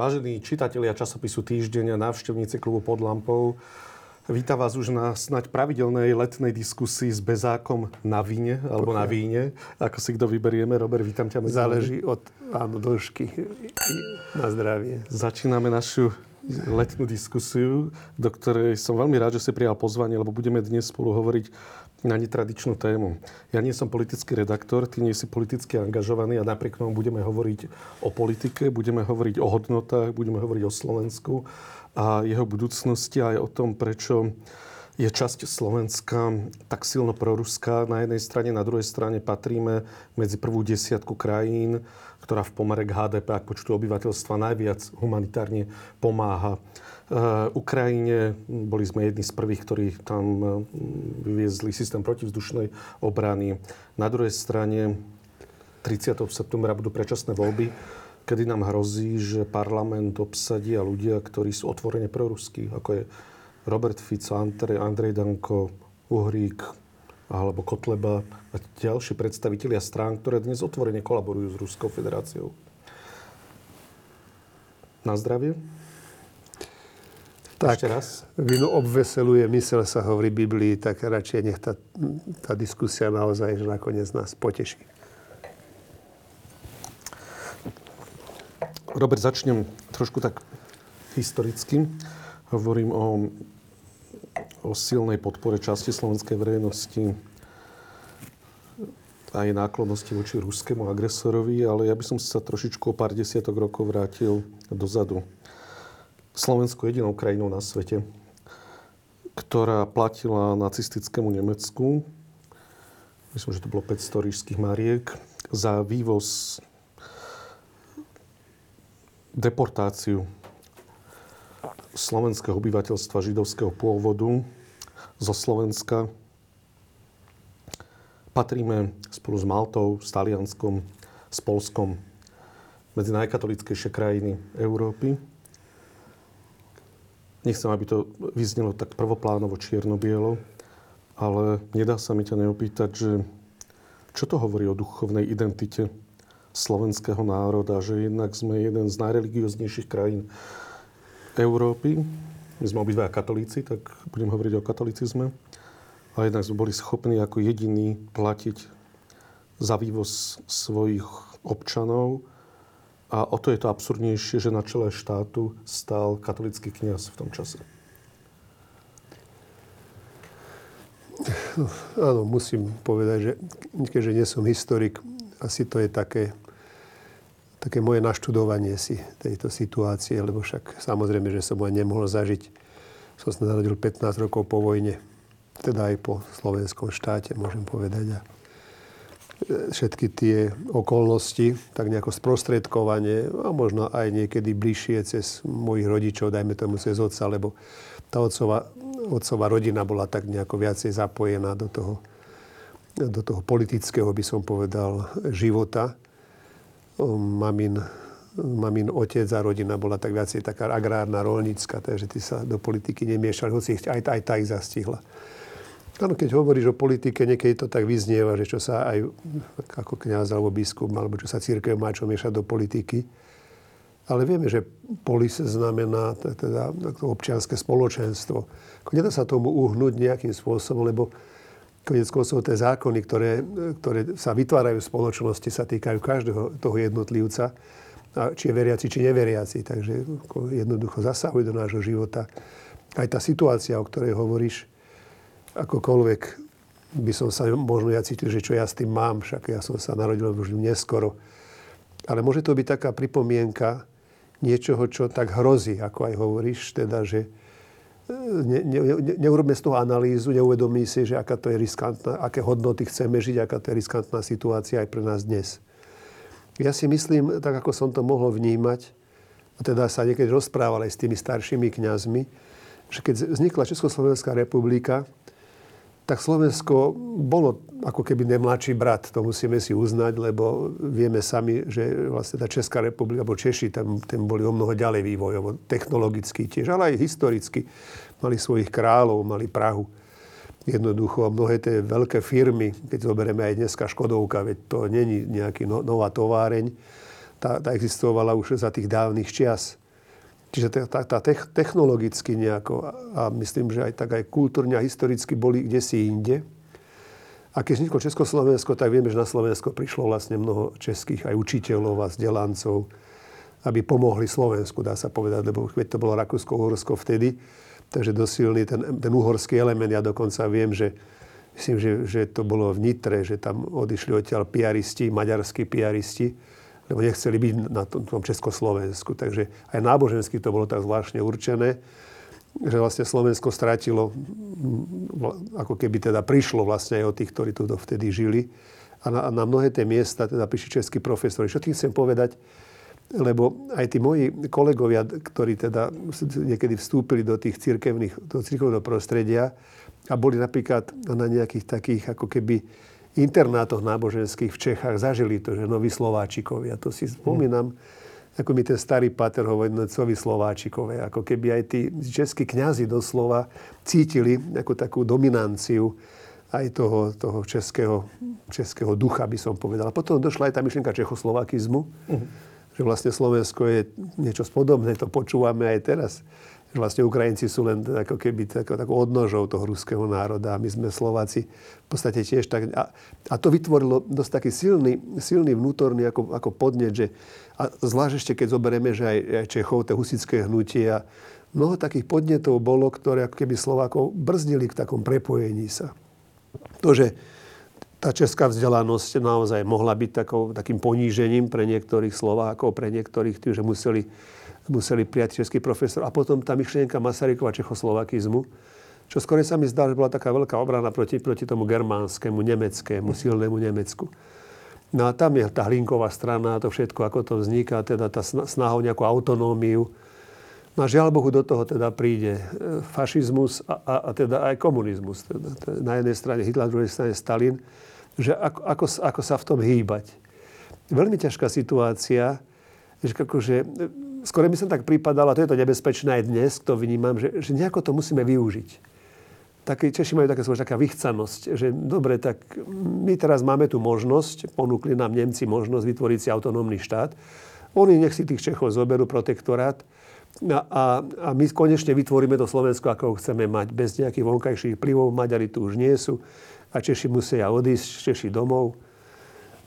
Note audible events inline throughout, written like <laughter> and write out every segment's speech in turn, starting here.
Vážení čitatelia časopisu Týždeň a návštevníci klubu pod lampou, vítam vás už na snať pravidelnej letnej diskusii s bezákom na víne, alebo na víne, ako si kto vyberieme. Robert, vítam ťa. Záleží od áno, dĺžky na zdravie. Začíname našu letnú diskusiu, do ktorej som veľmi rád, že si prijal pozvanie, lebo budeme dnes spolu hovoriť na netradičnú tému. Ja nie som politický redaktor, ty nie si politicky angažovaný a napriek tomu budeme hovoriť o politike, budeme hovoriť o hodnotách, budeme hovoriť o Slovensku a jeho budúcnosti a aj o tom, prečo je časť Slovenska tak silno proruská. Na jednej strane, na druhej strane patríme medzi prvú desiatku krajín, ktorá v pomere k HDP a počtu obyvateľstva najviac humanitárne pomáha Ukrajine. Boli sme jedni z prvých, ktorí tam eh, vyviezli systém protivzdušnej obrany. Na druhej strane 30. septembra budú predčasné voľby, kedy nám hrozí, že parlament obsadia ľudia, ktorí sú otvorene proruskí, ako je Robert Fico, Andrej Danko, Uhrík alebo Kotleba a ďalší predstavitelia strán, ktoré dnes otvorene kolaborujú s Ruskou federáciou. Na zdravie. Tak, Ešte raz. Vino obveseluje mysel, sa hovorí v Biblii, tak radšej nech tá, tá diskusia naozaj že nakoniec nás poteší. Robert, začnem trošku tak historicky. Hovorím o, o silnej podpore časti slovenskej verejnosti a jej náklonnosti voči ruskému agresorovi, ale ja by som sa trošičku o pár desiatok rokov vrátil dozadu. Slovensko jedinou krajinou na svete, ktorá platila nacistickému Nemecku, myslím, že to bolo 500 rížských mariek, za vývoz, deportáciu slovenského obyvateľstva židovského pôvodu zo Slovenska. Patríme spolu s Maltou, s Talianskom, s Polskom medzi najkatolickejšie krajiny Európy. Nechcem, aby to vyznelo tak prvoplánovo čierno-bielo, ale nedá sa mi ťa neopýtať, že čo to hovorí o duchovnej identite slovenského národa, že jednak sme jeden z najreligióznejších krajín Európy. My sme obidva katolíci, tak budem hovoriť o katolicizme. A jednak sme boli schopní ako jediní platiť za vývoz svojich občanov a o to je to absurdnejšie, že na čele štátu stal katolický kniaz v tom čase. Áno, musím povedať, že keďže nie som historik, asi to je také, také moje naštudovanie si tejto situácie, lebo však samozrejme, že som ho nemohol zažiť. Som sa narodil 15 rokov po vojne, teda aj po slovenskom štáte, môžem povedať. A všetky tie okolnosti, tak nejako sprostredkovanie a možno aj niekedy bližšie cez mojich rodičov, dajme tomu cez otca, lebo tá otcová, otcová rodina bola tak nejako viacej zapojená do toho, do toho politického, by som povedal, života. Mamin, mamin otec a rodina bola tak viacej taká agrárna, rolnícka, takže ty sa do politiky nemiešali, hoci aj, aj tá ich zastihla. Áno, keď hovoríš o politike, niekedy to tak vyznieva, že čo sa aj ako kniaz alebo biskup, alebo čo sa církev má čo miešať do politiky. Ale vieme, že polis znamená teda občianske spoločenstvo. Nedá sa tomu uhnúť nejakým spôsobom, lebo konec koncov tie zákony, ktoré, ktoré sa vytvárajú v spoločnosti, sa týkajú každého toho jednotlivca, či je veriaci, či neveriaci. Takže jednoducho zasahujú do nášho života. Aj tá situácia, o ktorej hovoríš, akokoľvek by som sa možno ja cítil, že čo ja s tým mám, však ja som sa narodil už neskoro. Ale môže to byť taká pripomienka niečoho, čo tak hrozí, ako aj hovoríš, teda, že e, ne, ne, ne, neurobme z toho analýzu, neuvedomí si, že aká to je riskantná, aké hodnoty chceme žiť, aká to je riskantná situácia aj pre nás dnes. Ja si myslím, tak ako som to mohol vnímať, a teda sa niekedy rozprával aj s tými staršími kňazmi, že keď vznikla Československá republika, tak Slovensko bolo ako keby nemladší brat, to musíme si uznať, lebo vieme sami, že vlastne tá Česká republika, alebo Češi, tam, tam boli o mnoho ďalej vývojovo, technologicky tiež, ale aj historicky. Mali svojich kráľov, mali Prahu. Jednoducho, mnohé tie veľké firmy, keď zoberieme aj dneska Škodovka, veď to není nejaký no, nová továreň, tá, tá existovala už za tých dávnych čias. Čiže tá, tá technologicky nejako a myslím, že aj tak aj kultúrne a historicky boli kde si inde. A keď vzniklo Československo, tak vieme, že na Slovensko prišlo vlastne mnoho českých aj učiteľov a vzdelancov, aby pomohli Slovensku, dá sa povedať, lebo keď to bolo Rakúsko-Uhorsko vtedy, takže dosilný ten, ten uhorský element. Ja dokonca viem, že myslím, že, že to bolo v Nitre, že tam odišli odtiaľ piaristi, maďarskí piaristi, lebo nechceli byť na tom, tom Československu. Takže aj nábožensky to bolo tak zvláštne určené, že vlastne Slovensko strátilo, ako keby teda prišlo vlastne aj od tých, ktorí tu vtedy žili. A na, a na mnohé tie miesta teda prišli českí profesori. Čo tým chcem povedať? Lebo aj tí moji kolegovia, ktorí teda niekedy vstúpili do tých cirkevných, do cirkevného prostredia a boli napríklad na nejakých takých ako keby internátoch náboženských v Čechách zažili to, že noví Slováčikovia. To si spomínam, ako mi ten starý pater hovorí, no noví Slováčikové. Ako keby aj tí českí kňazi doslova cítili ako takú dominanciu aj toho, toho českého, českého ducha, by som povedal. A potom došla aj tá myšlienka čechoslovakizmu, uh-huh. že vlastne Slovensko je niečo podobné, to počúvame aj teraz že vlastne Ukrajinci sú len ako keby takou, takou odnožou toho ruského národa a my sme Slováci v podstate tiež tak. A, a to vytvorilo dosť taký silný, silný vnútorný ako, ako podnet, že a zvlášť ešte keď zoberieme, že aj, aj Čechov, tie husické hnutie a mnoho takých podnetov bolo, ktoré ako keby Slovákov brzdili k takom prepojení sa. To, že tá česká vzdelanosť naozaj mohla byť takou, takým ponížením pre niektorých Slovákov, pre niektorých tých, že museli museli prijať český profesor. A potom tá myšlienka Masarykova čechoslovakizmu, čo skôr sa mi zdá, že bola taká veľká obrana proti, proti tomu germánskému, nemeckému, silnému Nemecku. No a tam je tá hlinková strana, to všetko, ako to vzniká, teda tá snaha o nejakú autonómiu. No a žiaľ Bohu do toho teda príde e, fašizmus a, a, a teda aj komunizmus. Teda, teda na jednej strane Hitler, na druhej strane Stalin. Že ako, ako, ako sa v tom hýbať. Veľmi ťažká situácia, že akože skôr by som tak pripadal, a to je to nebezpečné aj dnes, to vnímam, že, že nejako to musíme využiť. Takí Češi majú také taká vychcanosť, že dobre, tak my teraz máme tu možnosť, ponúkli nám Nemci možnosť vytvoriť si autonómny štát. Oni nech si tých Čechov zoberú protektorát a, a, a my konečne vytvoríme to Slovensko, ako ho chceme mať, bez nejakých vonkajších vplyvov. Maďari tu už nie sú a Češi musia odísť, Češi domov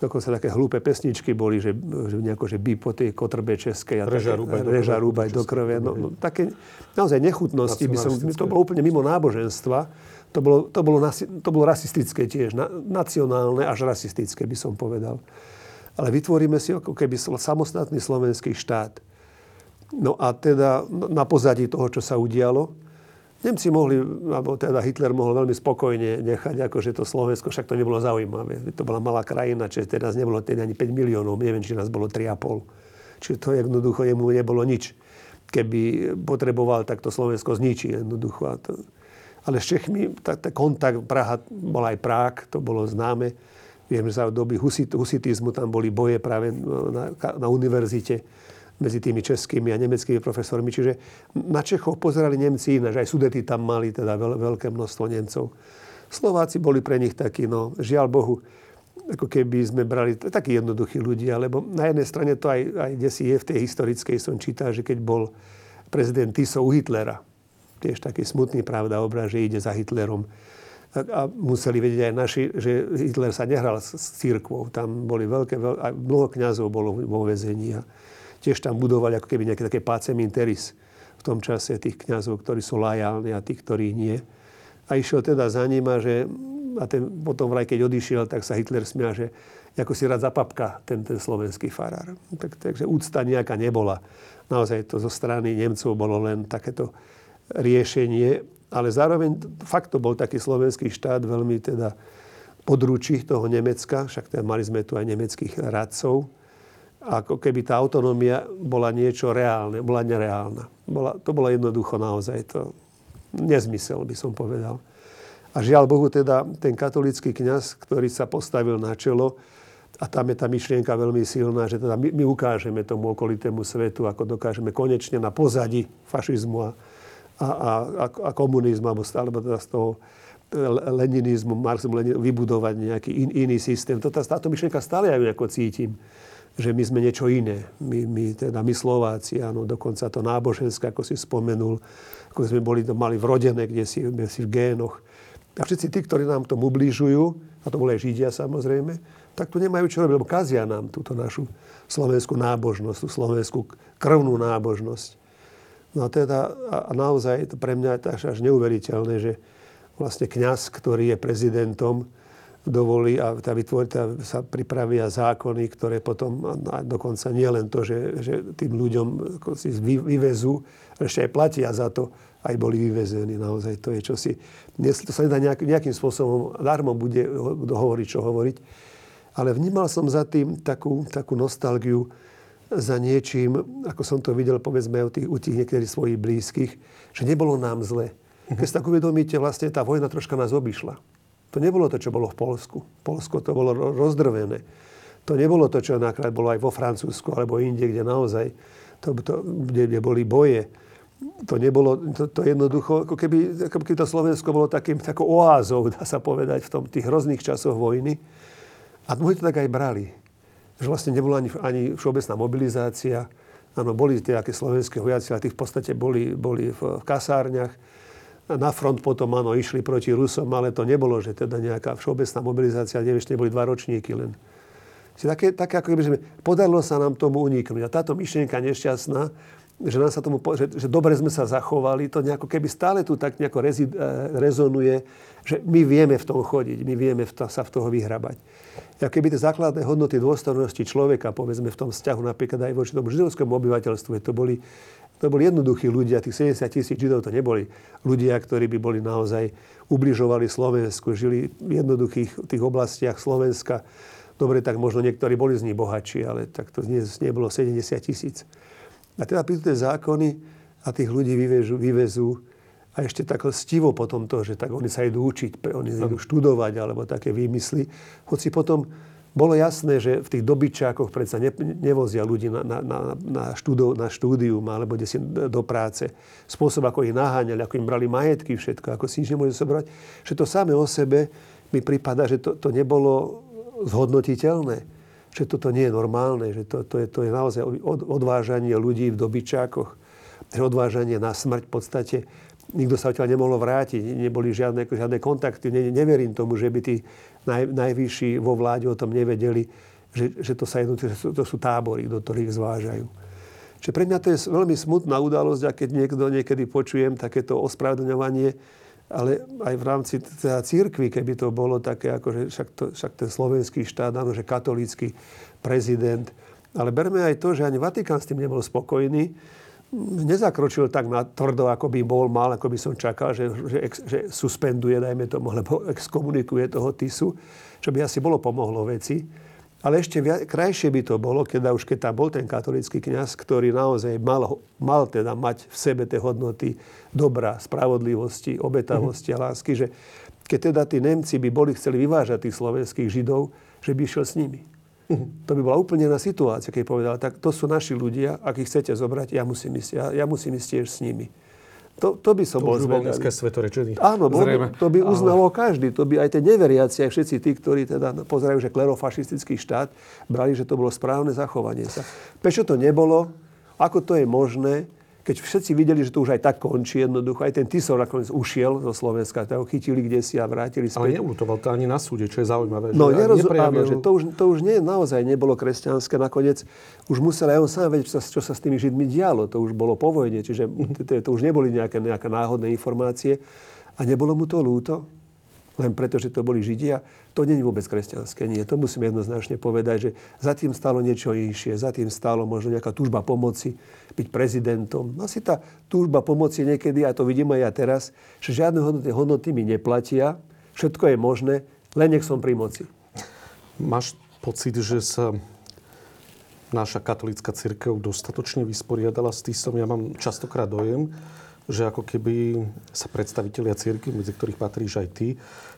dokonca také hlúpe pesničky boli, že, že nejako, že by po tej kotrbe českej. A reža rúbaj, reža rúbaj do krve. No, no, také naozaj nechutnosti. By som, to bolo úplne mimo náboženstva. To bolo, to bolo, to bolo rasistické tiež. Na, nacionálne až rasistické by som povedal. Ale vytvoríme si ako keby samostatný slovenský štát. No a teda na pozadí toho, čo sa udialo, Nemci mohli, alebo teda Hitler mohol veľmi spokojne nechať, akože to Slovensko, však to nebolo zaujímavé. To bola malá krajina, čiže teraz nebolo teda ani 5 miliónov, neviem, či nás bolo 3,5. Čiže to jednoducho jemu nebolo nič. Keby potreboval, tak to Slovensko zničí jednoducho. A to... Ale s Čechmi, tá, tá kontakt Praha, bol aj Prák, to bolo známe. Viem, že za doby husit, husitizmu tam boli boje práve na, na univerzite medzi tými českými a nemeckými profesormi. Čiže na Čechov pozerali Nemci že aj Sudety tam mali teda veľ, veľké množstvo Nemcov. Slováci boli pre nich takí, no žiaľ Bohu, ako keby sme brali takí jednoduchí ľudia, lebo na jednej strane to aj, aj si je v tej historickej som čítal, že keď bol prezident Tiso u Hitlera, tiež taký smutný pravda obraz, že ide za Hitlerom. A, museli vedieť aj naši, že Hitler sa nehral s, s církvou. Tam boli veľké, veľ, mnoho kňazov bolo vo vezení. A, tiež tam budovali ako keby nejaké také pacem interis v tom čase tých kňazov, ktorí sú lajálni a tých, ktorí nie. A išiel teda za ním a že a ten, potom vraj, keď odišiel, tak sa Hitler smial, že ako si rád zapapka ten, ten slovenský farár. Tak, takže úcta nejaká nebola. Naozaj to zo strany Nemcov bolo len takéto riešenie, ale zároveň fakt to bol taký slovenský štát veľmi teda područí toho Nemecka, však teda mali sme tu aj nemeckých radcov, ako keby tá autonómia bola niečo reálne, bola nereálna. Bola, to bolo jednoducho naozaj to nezmysel, by som povedal. A žiaľ Bohu teda ten katolický kňaz, ktorý sa postavil na čelo, a tam je tá myšlienka veľmi silná, že teda my, my ukážeme tomu okolitému svetu, ako dokážeme konečne na pozadí fašizmu a, a, a, a komunizmu, alebo, teda z toho marxizmu, leninizmu, vybudovať nejaký in, iný systém. Toto, táto myšlienka stále ja ju ako cítim že my sme niečo iné. My, my, teda my Slováci, áno, dokonca to náboženské, ako si spomenul, ako sme boli to mali vrodené, kde si, si v génoch. A všetci tí, ktorí nám tomu ubližujú, a to boli aj Židia samozrejme, tak tu nemajú čo robiť, lebo kazia nám túto našu slovenskú nábožnosť, tú slovenskú krvnú nábožnosť. No a teda a naozaj to pre mňa je až, až neuveriteľné, že vlastne kňaz, ktorý je prezidentom, dovolí a tá vytvorí, tá, sa pripravia zákony, ktoré potom, a dokonca nie len to, že, že tým ľuďom si vyvezú, ešte aj platia za to, aj boli vyvezení. Naozaj to je čosi. To sa nedá nejak, nejakým spôsobom, darmo bude hovoriť, čo hovoriť. Ale vnímal som za tým takú, takú nostalgiu za niečím, ako som to videl, povedzme, u tých, u tých niektorých svojich blízkych, že nebolo nám zle. Keď si tak uvedomíte, vlastne tá vojna troška nás obišla. To nebolo to, čo bolo v Polsku. Polsko to bolo rozdrvené. To nebolo to, čo nakrat bolo aj vo Francúzsku alebo inde, kde naozaj to, to, kde, kde boli boje. To nebolo, to, to jednoducho, ako keby, ako keby to Slovensko bolo takým, takou oázou, <laughs> dá sa povedať, v tom, tých hrozných časoch vojny. A mnohí to tak aj brali. Že vlastne nebola ani, ani všeobecná mobilizácia. Áno, boli tie aké slovenské vojaci, ale tí v podstate boli, boli v, v kasárniach na front potom áno, išli proti Rusom, ale to nebolo, že teda nejaká všeobecná mobilizácia, neviem, ešte boli dva ročníky len. Také, také ako keby, že podarilo sa nám tomu uniknúť. A táto myšlienka nešťastná, že, nám sa tomu, že, že dobre sme sa zachovali, to nejako keby stále tu tak nejako rezi, e, rezonuje, že my vieme v tom chodiť, my vieme v to, sa v toho vyhrabať. A keby tie základné hodnoty dôstojnosti človeka, povedzme v tom vzťahu napríklad aj voči tomu židovskému obyvateľstvu, to boli to boli jednoduchí ľudia, tých 70 tisíc Židov to neboli ľudia, ktorí by boli naozaj ubližovali Slovensku, žili v jednoduchých tých oblastiach Slovenska. Dobre, tak možno niektorí boli z nich bohatší, ale tak to dnes nebolo 70 tisíc. A teda prídu tie zákony a tých ľudí vyvezú, vyvezú a ešte tak stivo potom to, že tak oni sa idú učiť, oni idú študovať alebo také výmysly. Hoci potom bolo jasné, že v tých dobyčákoch predsa ne, nevozia ľudí na, na, na, na, na štúdium alebo kde si do práce. Spôsob, ako ich naháňali, ako im brali majetky, všetko, ako si nič nemôžu sobrať. Že to samé o sebe mi prípada, že to, to nebolo zhodnotiteľné. Že toto nie je normálne, že to, to, je, to je naozaj odvážanie ľudí v dobyčákoch. Že odvážanie na smrť v podstate nikto sa odtiaľ nemohlo vrátiť, neboli žiadne, žiadne kontakty. Ne, neverím tomu, že by tí naj, najvyšší vo vláde o tom nevedeli, že, že to, sa jedno, že sú, to sú tábory, do ktorých zvážajú. Čiže pre mňa to je veľmi smutná udalosť, a keď niekto niekedy počujem takéto ospravedlňovanie, ale aj v rámci teda církvy, keby to bolo také, ako že však, to, však ten slovenský štát, áno, že katolícky prezident. Ale berme aj to, že ani Vatikán s tým nebol spokojný, nezakročil tak na tvrdo, ako by bol mal, ako by som čakal, že, že, ex, že suspenduje, dajme tomu, alebo exkomunikuje toho TISu, čo by asi bolo pomohlo veci. Ale ešte viac, krajšie by to bolo, keď už keď tam bol ten katolický kňaz, ktorý naozaj mal, mal teda mať v sebe tie hodnoty dobra, spravodlivosti, obetavosti a lásky, že keď teda tí Nemci by boli chceli vyvážať tých slovenských Židov, že by išiel s nimi. <laughs> To by bola úplne iná situácia, keď povedal, tak to sú naši ľudia, ak ich chcete zobrať, ja musím ísť, ja, ja musím ísť tiež s nimi. To, to by som to bol zvedavý. svetorečený. Áno, bol, to by uznalo ale... každý. To by aj tie neveriaci, aj všetci tí, ktorí teda pozerajú, že klerofašistický štát, brali, že to bolo správne zachovanie sa. Prečo to nebolo? Ako to je možné? Keď všetci videli, že to už aj tak končí jednoducho, aj ten Tisov nakoniec ušiel zo Slovenska, tak ho chytili kde si a vrátili späť. Ale neulutoval to ani na súde, čo je zaujímavé. No, nerozumiem, že to už, to už nie, naozaj nebolo kresťanské. Nakoniec už musel aj on sám vedieť, čo sa, čo sa s tými Židmi dialo. To už bolo po vojne, čiže to, to už neboli nejaké, nejaké náhodné informácie. A nebolo mu to ľúto? Len preto, že to boli Židia, to nie je vôbec kresťanské. Nie, to musím jednoznačne povedať, že za tým stalo niečo inšie, za tým stalo možno nejaká túžba pomoci, byť prezidentom. Asi tá túžba pomoci niekedy, a to vidím aj ja teraz, že žiadne hodnoty, hodnoty mi neplatia, všetko je možné, len nech som pri moci. Máš pocit, že sa naša katolická církev dostatočne vysporiadala s tým? Ja mám častokrát dojem, že ako keby sa predstavitelia círky, medzi ktorých patríš aj ty,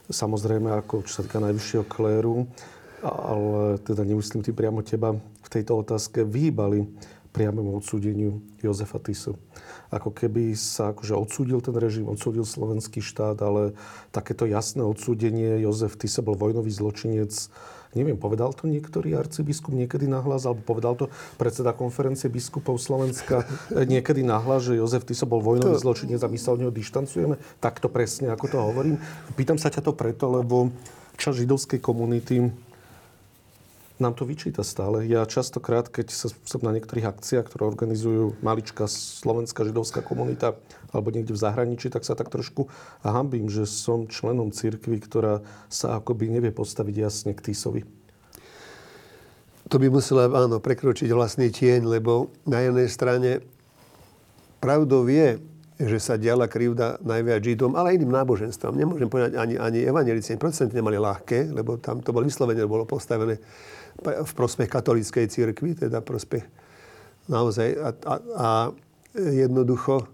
samozrejme ako čo sa týka najvyššieho kléru, ale teda nemyslím ty priamo teba v tejto otázke, vyhýbali priamemu odsúdeniu Jozefa Tisu. Ako keby sa akože odsúdil ten režim, odsúdil slovenský štát, ale takéto jasné odsúdenie Jozef Tiso bol vojnový zločinec, neviem, povedal to niektorý arcibiskup niekedy nahlas, alebo povedal to predseda konferencie biskupov Slovenska niekedy nahlas, že Jozef Tiso bol vojnový to... zločinec a my sa od neho dištancujeme. Takto presne, ako to hovorím. Pýtam sa ťa to preto, lebo časť židovskej komunity nám to vyčíta stále. Ja častokrát, keď sa, som na niektorých akciách, ktoré organizujú maličká slovenská židovská komunita alebo niekde v zahraničí, tak sa tak trošku hambím, že som členom cirkvi, ktorá sa akoby nevie postaviť jasne k Tisovi. To by musela, áno, prekročiť vlastný tieň, lebo na jednej strane pravdou je, že sa diala krivda najviac Židom, ale iným náboženstvom. Nemôžem povedať, ani, ani evanelici, ani procenty nemali ľahké, lebo tam to bolo vyslovene, bolo postavené v prospech katolíckej církvy, teda prospech naozaj. A, a, a jednoducho,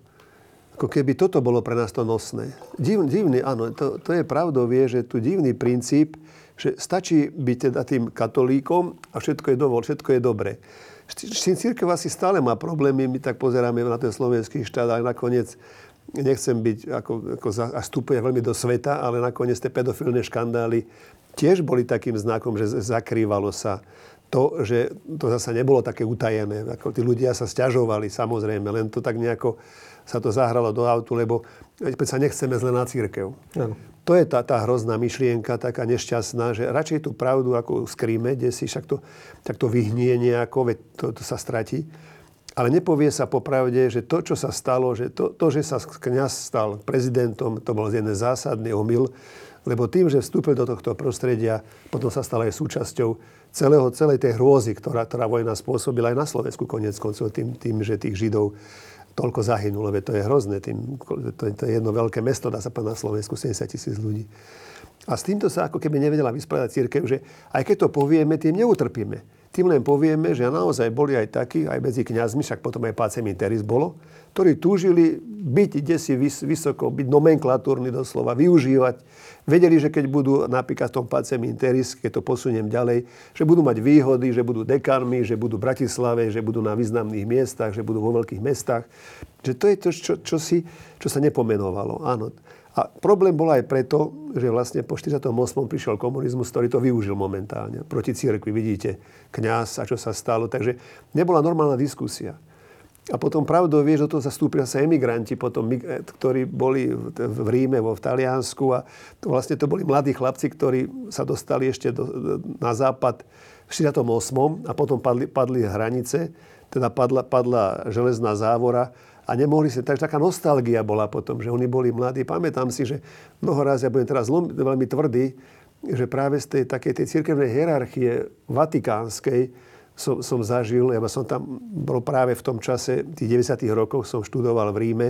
ako keby toto bolo pre nás to nosné. Div, divný, áno, to, to je pravdou, vie, že tu divný princíp, že stačí byť teda tým katolíkom a všetko je dovol, všetko je dobré. Církev asi stále má problémy, my tak pozeráme na ten slovenský štát, ale nakoniec nechcem byť, ako, ako za, a vstupuje veľmi do sveta, ale nakoniec tie pedofilné škandály tiež boli takým znakom, že zakrývalo sa to, že to zase nebolo také utajené. Ako tí ľudia sa stiažovali, samozrejme, len to tak nejako sa to zahralo do autu, lebo sa nechceme zle na církev. Ano. To je tá, tá hrozná myšlienka, taká nešťastná, že radšej tú pravdu ako skríme, kde si však to, tak to vyhnie nejako, veď to, to sa stratí. Ale nepovie sa popravde, že to, čo sa stalo, že to, to že sa kniaz stal prezidentom, to bol jeden zásadný omyl, lebo tým, že vstúpil do tohto prostredia, potom sa stal aj súčasťou celého, celej tej hrôzy, ktorá, ktorá vojna spôsobila aj na Slovensku konec koncov, tým, tým, že tých Židov toľko zahynulo. Veď to je hrozné. Tým, to, je, to je jedno veľké mesto, dá sa povedať na Slovensku, 70 tisíc ľudí. A s týmto sa ako keby nevedela vysporiadať církev, že aj keď to povieme, tým neutrpíme. Tým len povieme, že naozaj boli aj takí, aj medzi kňazmi, však potom aj Pácem Interis bolo, ktorí túžili byť desi vysoko, byť nomenklatúrny doslova, využívať. Vedeli, že keď budú napríklad v tom Pácem Interis, keď to posuniem ďalej, že budú mať výhody, že budú dekanmi, že budú v Bratislave, že budú na významných miestach, že budú vo veľkých mestách. Že to je to, čo, čo, si, čo sa nepomenovalo. Áno. A problém bol aj preto, že vlastne po 48. prišiel komunizmus, ktorý to využil momentálne proti církvi. Vidíte, kňaz a čo sa stalo. Takže nebola normálna diskusia. A potom pravdou vieš, do toho zastúpili sa emigranti, potom, eh, ktorí boli v Ríme, vo v Taliansku a to vlastne to boli mladí chlapci, ktorí sa dostali ešte do, na západ v 48. a potom padli, padli hranice, teda padla, padla železná závora a nemohli si, takže taká nostalgia bola potom, že oni boli mladí. Pamätám si, že mnoho raz, ja budem teraz veľmi tvrdý, že práve z tej takej tej cirkevnej hierarchie vatikánskej som, som zažil, ja som tam bol práve v tom čase, tých 90 rokov som študoval v Ríme,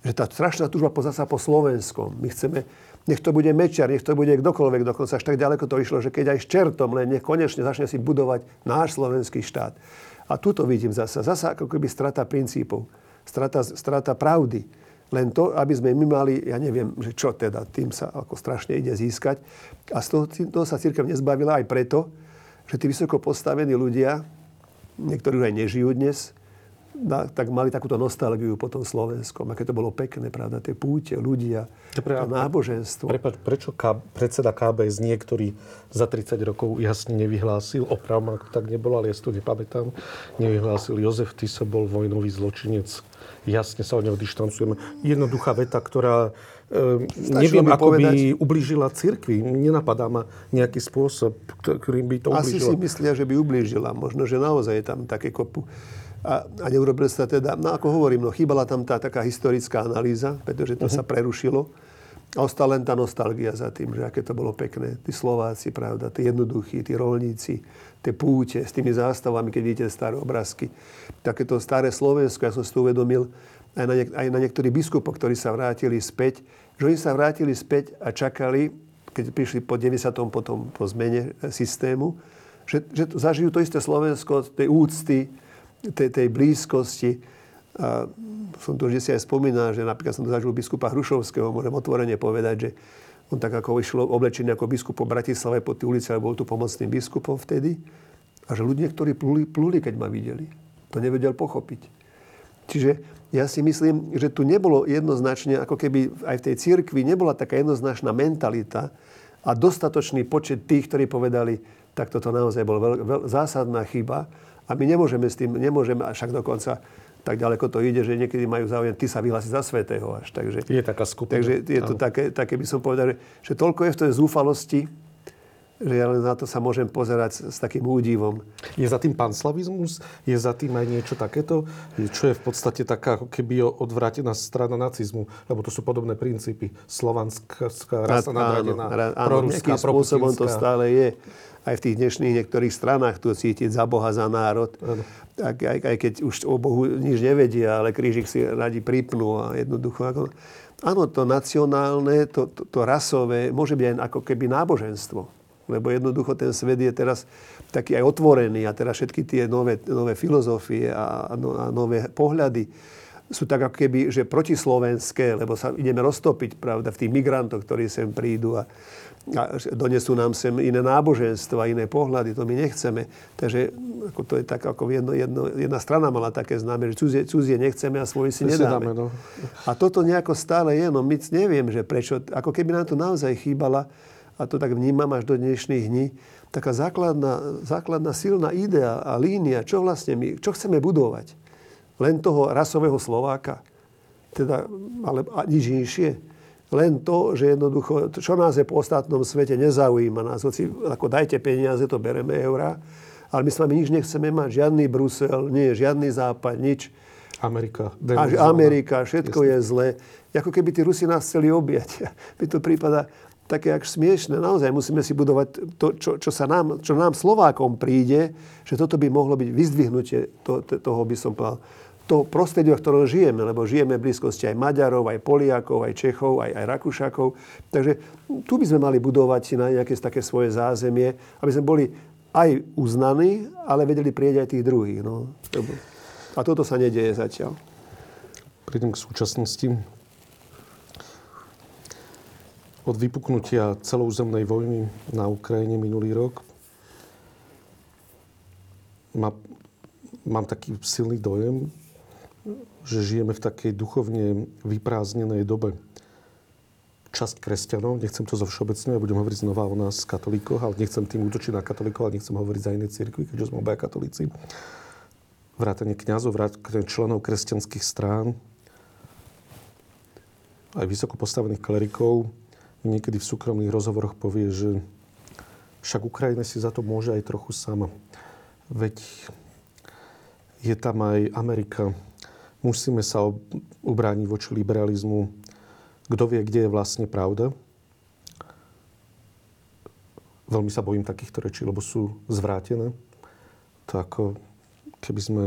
že tá strašná túžba po zasa po Slovenskom. My chceme, nech to bude Mečiar, nech to bude kdokoľvek, dokonca až tak ďaleko to išlo, že keď aj s čertom, len nech konečne začne si budovať náš slovenský štát. A tuto vidím zasa, zasa ako keby strata princípov strata, strata pravdy. Len to, aby sme my mali, ja neviem, že čo teda, tým sa ako strašne ide získať. A z toho, toho sa církev nezbavila aj preto, že tí vysoko postavení ľudia, niektorí už aj nežijú dnes, tak mali takúto nostalgiu po tom Slovenskom. Aké to bolo pekné, pravda, tie púte, ľudia, Dobre, to náboženstvo. Prepač, prečo K, predseda KBS niektorý za 30 rokov jasne nevyhlásil, opravom ako tak nebolo, ale ja si to nepamätám, nevyhlásil Jozef Tiso bol vojnový zločinec. Jasne sa od neho dištancujeme. Jednoduchá veta, ktorá e, neviem, ako povedať, by ublížila cirkvi. Nenapadá ma nejaký spôsob, ktorým by to ublížila. Asi si myslia, že by ublížila. Možno, že naozaj je tam také kopu a, a neurobil sa teda, no ako hovorím, no chýbala tam tá taká historická analýza, pretože to uh-huh. sa prerušilo. A ostala len tá nostalgia za tým, že aké to bolo pekné. Tí Slováci, pravda, tí jednoduchí, tí rolníci, tie púte s tými zástavami, keď vidíte staré obrázky. Takéto staré Slovensko, ja som si to uvedomil, aj na, niek- aj na niektorých biskupov, ktorí sa vrátili späť, že oni sa vrátili späť a čakali, keď prišli po 90. potom po zmene systému, že, že zažijú to isté Slovensko, tej úcty, tej, tej blízkosti. A som to už si aj spomínal, že napríklad som to zažil biskupa Hrušovského, môžem otvorene povedať, že on tak ako vyšiel oblečený ako biskup po Bratislave po tej ulici, ale bol tu pomocným biskupom vtedy. A že ľudia, ktorí pluli, pluli, keď ma videli. to nevedel pochopiť. Čiže ja si myslím, že tu nebolo jednoznačne, ako keby aj v tej cirkvi nebola taká jednoznačná mentalita a dostatočný počet tých, ktorí povedali, tak toto naozaj bol veľ, veľ, zásadná chyba a my nemôžeme s tým, nemôžeme, a však dokonca tak ďaleko to ide, že niekedy majú záujem, ty sa vyhlási za svetého až. Takže, je taká skupina. Takže je to také, také, by som povedal, že, že toľko je v tej zúfalosti, že ja na to sa môžem pozerať s, s takým údivom. Je za tým panslavizmus? Je za tým aj niečo takéto? Čo je v podstate taká ako keby odvrátená strana nacizmu? Lebo to sú podobné princípy. Slovanská rasa nadradená, nejakým spôsobom to stále je. Aj v tých dnešných niektorých stranách tu cítiť za Boha, za národ. Aj, aj, aj keď už o Bohu nič nevedia, ale krížik si radi pripnú a jednoducho ako... Áno, to nacionálne, to, to, to rasové môže byť aj ako keby náboženstvo lebo jednoducho ten svet je teraz taký aj otvorený a teraz všetky tie nové, nové filozofie a, no, a nové pohľady sú tak ako keby, že protislovenské, lebo sa ideme roztopiť, pravda, v tých migrantoch, ktorí sem prídu a, a donesú nám sem iné náboženstva, iné pohľady, to my nechceme. Takže ako to je tak, ako jedno, jedno, jedna strana mala také známe, že cudzie, cudzie nechceme a svoje si nedáme. no. A toto nejako stále je, no my neviem, že prečo, ako keby nám to naozaj chýbala a to tak vnímam až do dnešných dní, taká základná, základná silná idea a línia, čo vlastne my, čo chceme budovať. Len toho rasového Slováka, teda, ale a nič inšie. Len to, že jednoducho, čo nás je po ostatnom svete, nezaujíma nás. Hoci, ako dajte peniaze, to bereme eurá, ale my s vami nič nechceme mať. Žiadny Brusel, nie, žiadny Západ, nič. Amerika. Až Amerika, všetko Jasne. je zlé. Ako keby tí Rusi nás chceli objať. <laughs> Mi to prípada, také až smiešne. Naozaj musíme si budovať to, čo, čo, sa nám, čo nám Slovákom príde, že toto by mohlo byť vyzdvihnutie to, to, toho, by som povedal, toho prostredia, v ktorom žijeme, lebo žijeme v blízkosti aj Maďarov, aj Poliakov, aj Čechov, aj, aj Rakúšakov. Takže tu by sme mali budovať na nejaké také svoje zázemie, aby sme boli aj uznaní, ale vedeli prieť aj tých druhých. No. A toto sa nedieje zatiaľ. Prídem k súčasnosti od vypuknutia celouzemnej vojny na Ukrajine minulý rok má, mám taký silný dojem, že žijeme v takej duchovne vyprázdnenej dobe. Časť kresťanov, nechcem to zo všeobecne, ja budem hovoriť znova o nás katolíkoch, ale nechcem tým útočiť na katolíkov, ale nechcem hovoriť za iné cirkvy, keďže sme obaja katolíci. Vrátanie kňazov, vrátanie členov kresťanských strán, aj vysoko postavených klerikov, niekedy v súkromných rozhovoroch povie, že však Ukrajina si za to môže aj trochu sama. Veď je tam aj Amerika. Musíme sa ubrániť voči liberalizmu. Kto vie, kde je vlastne pravda? Veľmi sa bojím takýchto rečí, lebo sú zvrátené. To ako keby sme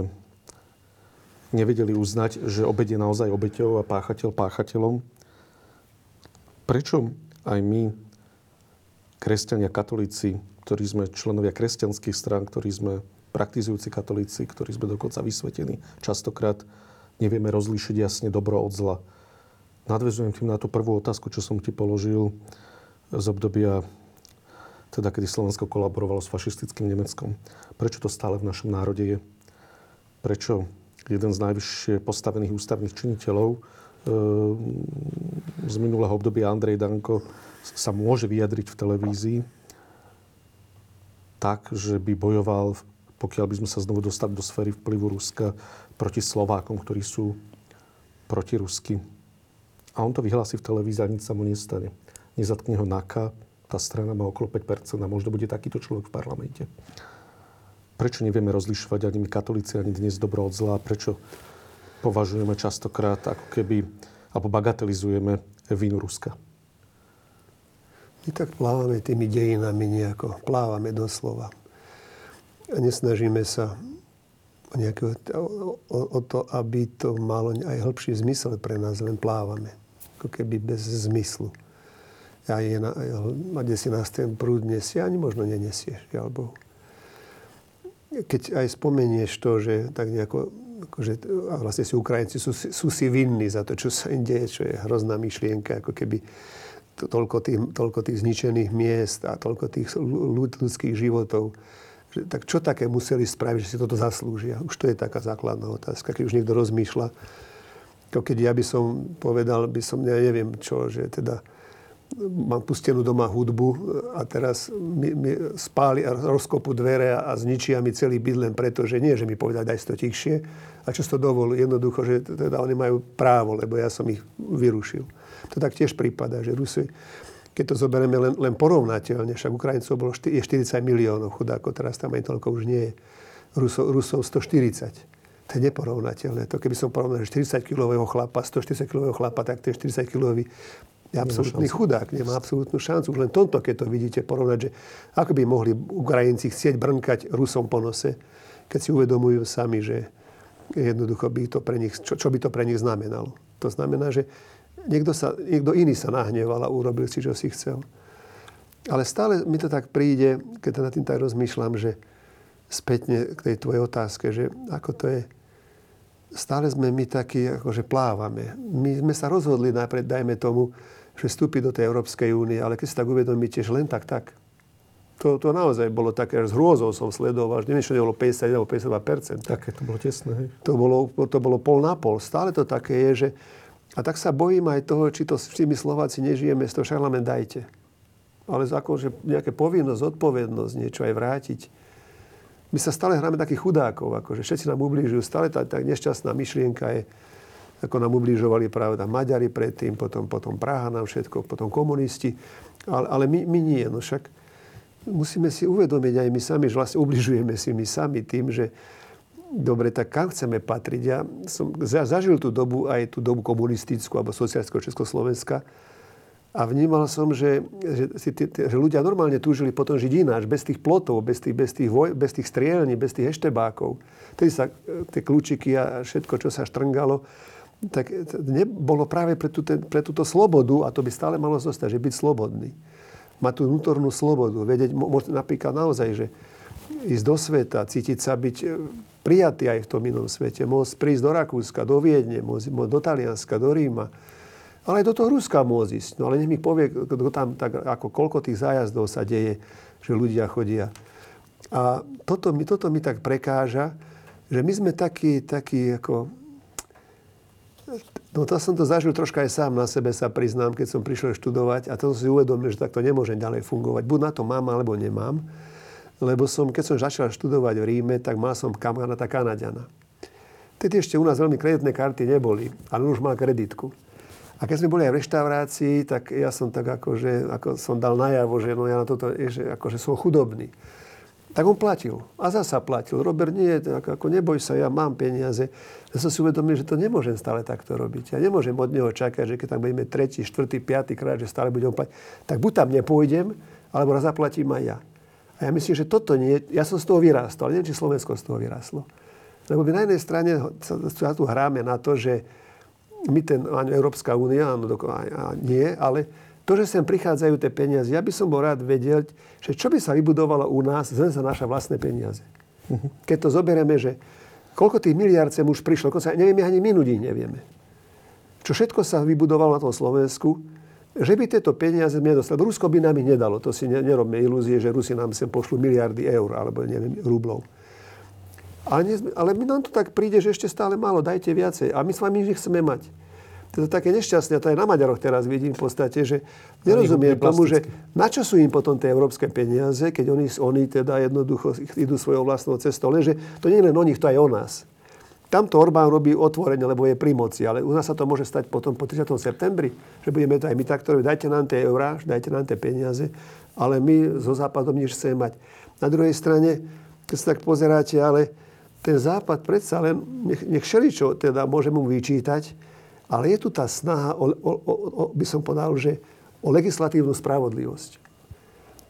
nevedeli uznať, že obed je naozaj obeťou a páchateľ páchateľom. Prečo aj my, kresťania, katolíci, ktorí sme členovia kresťanských strán, ktorí sme praktizujúci katolíci, ktorí sme dokonca vysvetení, častokrát nevieme rozlíšiť jasne dobro od zla. Nadvezujem tým na tú prvú otázku, čo som ti položil z obdobia, teda kedy Slovensko kolaborovalo s fašistickým Nemeckom. Prečo to stále v našom národe je? Prečo jeden z najvyššie postavených ústavných činiteľov z minulého obdobia Andrej Danko sa môže vyjadriť v televízii tak, že by bojoval, pokiaľ by sme sa znovu dostali do sféry vplyvu Ruska, proti Slovákom, ktorí sú proti Rusky. A on to vyhlási v televízii a nič sa mu nestane. Nezatkne ho NAKA, tá strana má okolo 5% a možno bude takýto človek v parlamente. Prečo nevieme rozlišovať ani my katolíci, ani dnes dobro od zla? Prečo považujeme častokrát ako keby, alebo bagatelizujeme vinu Ruska. My tak plávame tými dejinami nejako. Plávame doslova. A nesnažíme sa o, nejaké, o, o to, aby to malo aj hĺbší zmysel pre nás. Len plávame. Ako keby bez zmyslu. A je na, kde si nás ten prúd nesie, ani možno nenesieš, alebo keď aj spomenieš to, že tak nejako akože, a vlastne si Ukrajinci sú, sú si vinní za to, čo sa im deje, čo je hrozná myšlienka, ako keby to, toľko, tých, toľko tých zničených miest a toľko tých ľud, ľudských životov, že tak čo také museli spraviť, že si toto zaslúžia? Už to je taká základná otázka, keď už niekto rozmýšľa. Keď ja by som povedal, by som, ja neviem čo, že teda mám pustenú doma hudbu a teraz mi, mi spáli a rozkopu dvere a, a zničia mi celý byt len preto, že nie, že mi povedať, daj to tichšie. A čo to dovolí? Jednoducho, že teda oni majú právo, lebo ja som ich vyrušil. To tak tiež prípada, že Rusy, keď to zoberieme len, len porovnateľne, však Ukrajincov bolo je 40 miliónov chudákov, teraz tam aj toľko už nie je. Rusov, Rusov 140. To je neporovnateľné. To keby som porovnal, že 40-kilového chlapa, 140-kilového chlapa, tak ten 40-kilový je absolútny chudák, nemá absolútnu šancu. Už len tomto, keď to vidíte, porovnať, že ako by mohli Ukrajinci chcieť brnkať Rusom po nose, keď si uvedomujú sami, že jednoducho by to pre nich, čo, čo by to pre nich znamenalo. To znamená, že niekto, sa, niekto iný sa nahneval a urobil si, čo si chcel. Ale stále mi to tak príde, keď na tým tak rozmýšľam, že spätne k tej tvojej otázke, že ako to je, stále sme my takí, akože plávame. My sme sa rozhodli najprv, dajme tomu, že vstúpi do tej Európskej únie, ale keď si tak uvedomíte, že len tak, tak. To, to naozaj bolo také, že s hrôzou som sledoval, že neviem, čo nebolo 50 alebo 52%. Také to bolo tesné. Hej. To bolo, to bolo pol na pol. Stále to také je, že... A tak sa bojím aj toho, či to s tými Slováci nežijeme, z toho však len dajte. Ale akože nejaké povinnosť, zodpovednosť, niečo aj vrátiť. My sa stále hráme takých chudákov, akože všetci nám ublížujú. Stále tá, tá nešťastná myšlienka je, ako nám ubližovali pravda Maďari predtým, potom, potom Praha nám všetko, potom komunisti. Ale, ale my, my nie. No však musíme si uvedomiť aj my sami, že vlastne ubližujeme si my sami tým, že dobre, tak kam chceme patriť? Ja som zažil tú dobu, aj tú dobu komunistickú alebo sociálskeho Československa a vnímal som, že, že, že ľudia normálne túžili potom žiť ináč, bez tých plotov, bez tých, bez tých, voj, bez tých strielní, bez tých eštebákov. Tedy sa e, tie kľúčiky a všetko, čo sa štrngalo, tak nebolo práve pre, túto, pre túto slobodu, a to by stále malo zostať, že byť slobodný. Mať tú vnútornú slobodu, vedieť napríklad naozaj, že ísť do sveta, cítiť sa byť e, prijatý aj v tom inom svete, môcť prísť do Rakúska, do Viedne, môcť do Talianska, do Ríma, ale aj do toho Ruska môcť ísť. No ale nech mi povie, kto tam, tak, ako, koľko tých zájazdov sa deje, že ľudia chodia. A toto mi, toto mi tak prekáža, že my sme takí, takí ako No to som to zažil troška aj sám na sebe, sa priznám, keď som prišiel študovať a to si uvedomil, že takto nemôžem ďalej fungovať. Buď na to mám, alebo nemám. Lebo som, keď som začal študovať v Ríme, tak mal som kamaráta Kanadiana. Tedy ešte u nás veľmi kreditné karty neboli, ale už mal kreditku. A keď sme boli aj v reštaurácii, tak ja som tak akože, ako som dal najavo, že no ja na toto, že akože som chudobný. Tak on platil. A zasa platil. Robert, nie, tak ako neboj sa, ja mám peniaze. Ja som si uvedomil, že to nemôžem stále takto robiť. Ja nemôžem od neho čakať, že keď tam budeme tretí, štvrtý, piatý krát, že stále budem platiť. Tak buď tam nepôjdem, alebo raz zaplatím aj ja. A ja myslím, že toto nie, ja som z toho vyrástol. Neviem, či Slovensko z toho vyrástlo. Lebo my na jednej strane sa tu hráme na to, že my ten, Európska únia, áno, nie, ale to, že sem prichádzajú tie peniaze, ja by som bol rád vedieť, že čo by sa vybudovalo u nás len za naše vlastné peniaze. Uh-huh. Keď to zoberieme, že koľko tých miliard sem už prišlo, sa, nevieme ani minúť ich nevieme. Čo všetko sa vybudovalo na tom Slovensku, že by tieto peniaze sme nedostali. Rusko by nám ich nedalo. To si nerobme ilúzie, že Rusi nám sem pošlu miliardy eur alebo neviem, rublov. Ale, nie, ale my nám to tak príde, že ešte stále málo, dajte viacej. A my s vami nechceme mať to je také nešťastné, to aj na Maďaroch teraz vidím v podstate, že nerozumiem tomu, že na čo sú im potom tie európske peniaze, keď oni, oni teda jednoducho idú svojou vlastnou cestou. Lenže to nie je len o nich, to aj o nás. Tamto Orbán robí otvorene, lebo je pri moci, ale u nás sa to môže stať potom po 30. septembri, že budeme to aj my takto dajte nám tie eurá, dajte nám tie peniaze, ale my zo západom nič chceme mať. Na druhej strane, keď sa tak pozeráte, ale ten západ predsa len, nech, nech šeličo teda môže mu vyčítať, ale je tu tá snaha, o, o, o, by som povedal, že o legislatívnu spravodlivosť.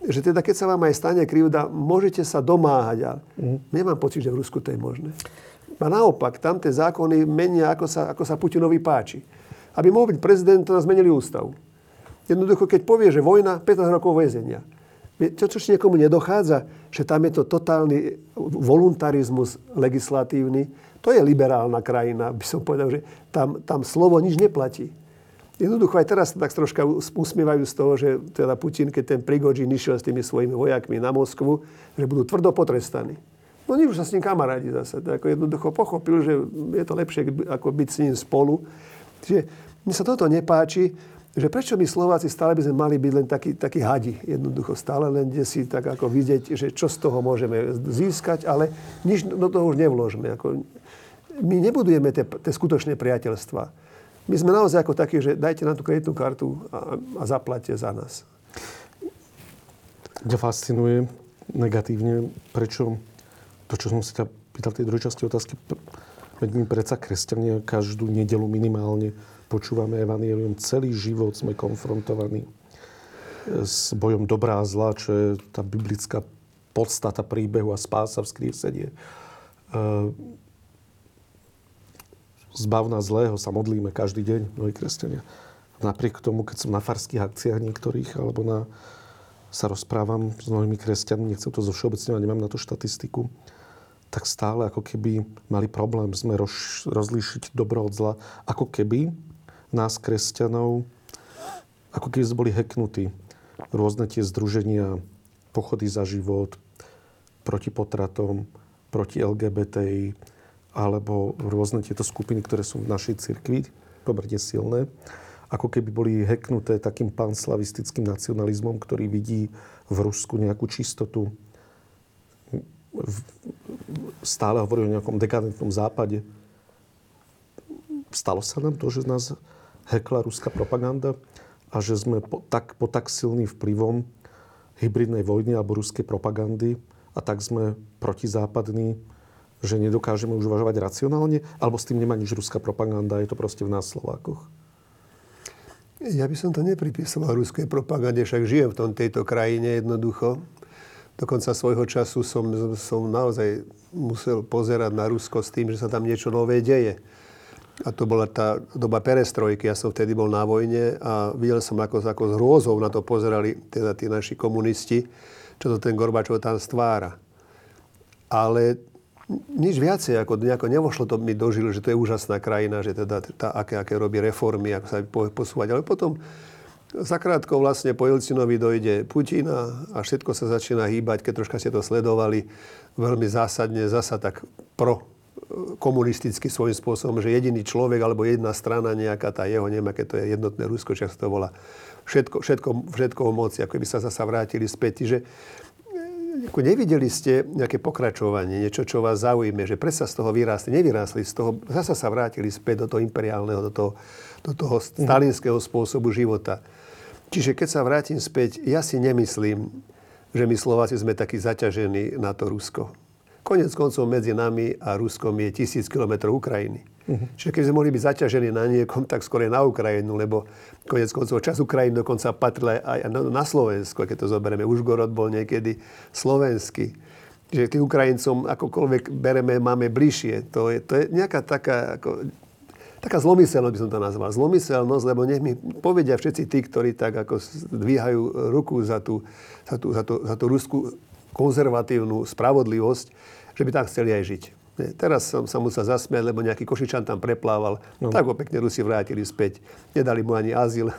Že teda, keď sa vám aj stane krivda, môžete sa domáhať. A mm. nemám pocit, že v Rusku to je možné. A naopak, tam tie zákony menia, ako sa, ako sa Putinovi páči. Aby mohol byť prezident, to nás zmenili ústavu. Jednoducho, keď povie, že vojna, 15 rokov väzenia. To, čo niekomu nedochádza, že tam je to totálny voluntarizmus legislatívny, to je liberálna krajina, by som povedal, že tam, tam slovo nič neplatí. Jednoducho aj teraz tak troška usmievajú z toho, že teda Putin, keď ten Prigožin išiel s tými svojimi vojakmi na Moskvu, že budú tvrdo potrestaní. No nie už sa s ním kamarádi zase. Ako jednoducho pochopil, že je to lepšie ako byť s ním spolu. Čiže mne sa toto nepáči, že prečo my Slováci stále by sme mali byť len takí, takí hadi. Jednoducho stále len kde si tak ako vidieť, že čo z toho môžeme získať, ale nič do toho už nevložme. Ako, my nebudujeme tie, tie skutočné priateľstva. My sme naozaj ako takí, že dajte nám tú kreditnú kartu a, a zaplatte za nás. Mňa fascinuje negatívne, prečo to, čo som si ťa pýtal v tej druhej časti otázky, veď my predsa kresťania každú nedelu minimálne počúvame Evangelium, celý život sme konfrontovaní s bojom dobrá a zla, čo je tá biblická podstata príbehu a spása. Ehm, zbav nás zlého sa modlíme každý deň, mnohí kresťania. Napriek tomu, keď som na farských akciách niektorých, alebo na, sa rozprávam s mnohými kresťanmi, nechcem to zo všeobecne, nemám na to štatistiku, tak stále ako keby mali problém sme roz, rozlíšiť dobro od zla. Ako keby nás, kresťanov, ako keby sme boli heknutí. Rôzne tie združenia, pochody za život, proti potratom, proti LGBTI, alebo rôzne tieto skupiny, ktoré sú v našej cirkvi, pomerne silné, ako keby boli heknuté takým panslavistickým nacionalizmom, ktorý vidí v Rusku nejakú čistotu. Stále hovorí o nejakom dekadentnom západe. Stalo sa nám to, že nás hekla ruská propaganda a že sme po tak, po tak silným vplyvom hybridnej vojny alebo ruskej propagandy a tak sme protizápadní že nedokážeme už uvažovať racionálne, alebo s tým nemá nič ruská propaganda, je to proste v nás Slovákoch? Ja by som to nepripisoval ruskej propagande, však žijem v tom, tejto krajine jednoducho. Dokonca svojho času som, som naozaj musel pozerať na Rusko s tým, že sa tam niečo nové deje. A to bola tá doba perestrojky. Ja som vtedy bol na vojne a videl som, ako, ako s hrôzou na to pozerali teda tí naši komunisti, čo to ten Gorbačov tam stvára. Ale nič viacej, ako nejako nevošlo to mi dožil, že to je úžasná krajina, že teda tá, aké, aké robí reformy, ako sa posúvať. Ale potom zakrátko vlastne po Jelcinovi dojde Putin a všetko sa začína hýbať, keď troška ste to sledovali, veľmi zásadne zasa tak pro e, komunisticky svojím spôsobom, že jediný človek alebo jedna strana nejaká tá jeho, neviem, aké to je jednotné Rusko, čo sa to volá, všetko, všetko, všetko o moci, ako by sa zasa vrátili späť. Čiže ako nevideli ste nejaké pokračovanie, niečo, čo vás zaujíme, že predsa z toho vyrástli, nevyrásli, z toho zasa sa vrátili späť do toho imperiálneho, do toho, do toho mhm. stalinského spôsobu života. Čiže keď sa vrátim späť, ja si nemyslím, že my Slováci sme takí zaťažení na to Rusko. Konec koncov medzi nami a Ruskom je tisíc kilometrov Ukrajiny. Uh-huh. Čiže keď sme mohli byť zaťažení na niekom, tak skôr na Ukrajinu, lebo konec koncov čas Ukrajiny dokonca patrila aj na Slovensko, keď to zoberieme. Užgorod bol niekedy slovenský. Čiže tým Ukrajincom akokoľvek bereme, máme bližšie. To je, to je nejaká taká, ako, taká zlomyselnosť by som to nazval. Zlomyselnosť, lebo nech mi povedia všetci tí, ktorí tak ako dvíhajú ruku za tú, za tú, za tú, za tú ruskú konzervatívnu spravodlivosť, že by tam chceli aj žiť. Nie, teraz som sa musel zasmiať, lebo nejaký Košičan tam preplával. No. Tak ho pekne Rusi vrátili späť. Nedali mu ani azyl,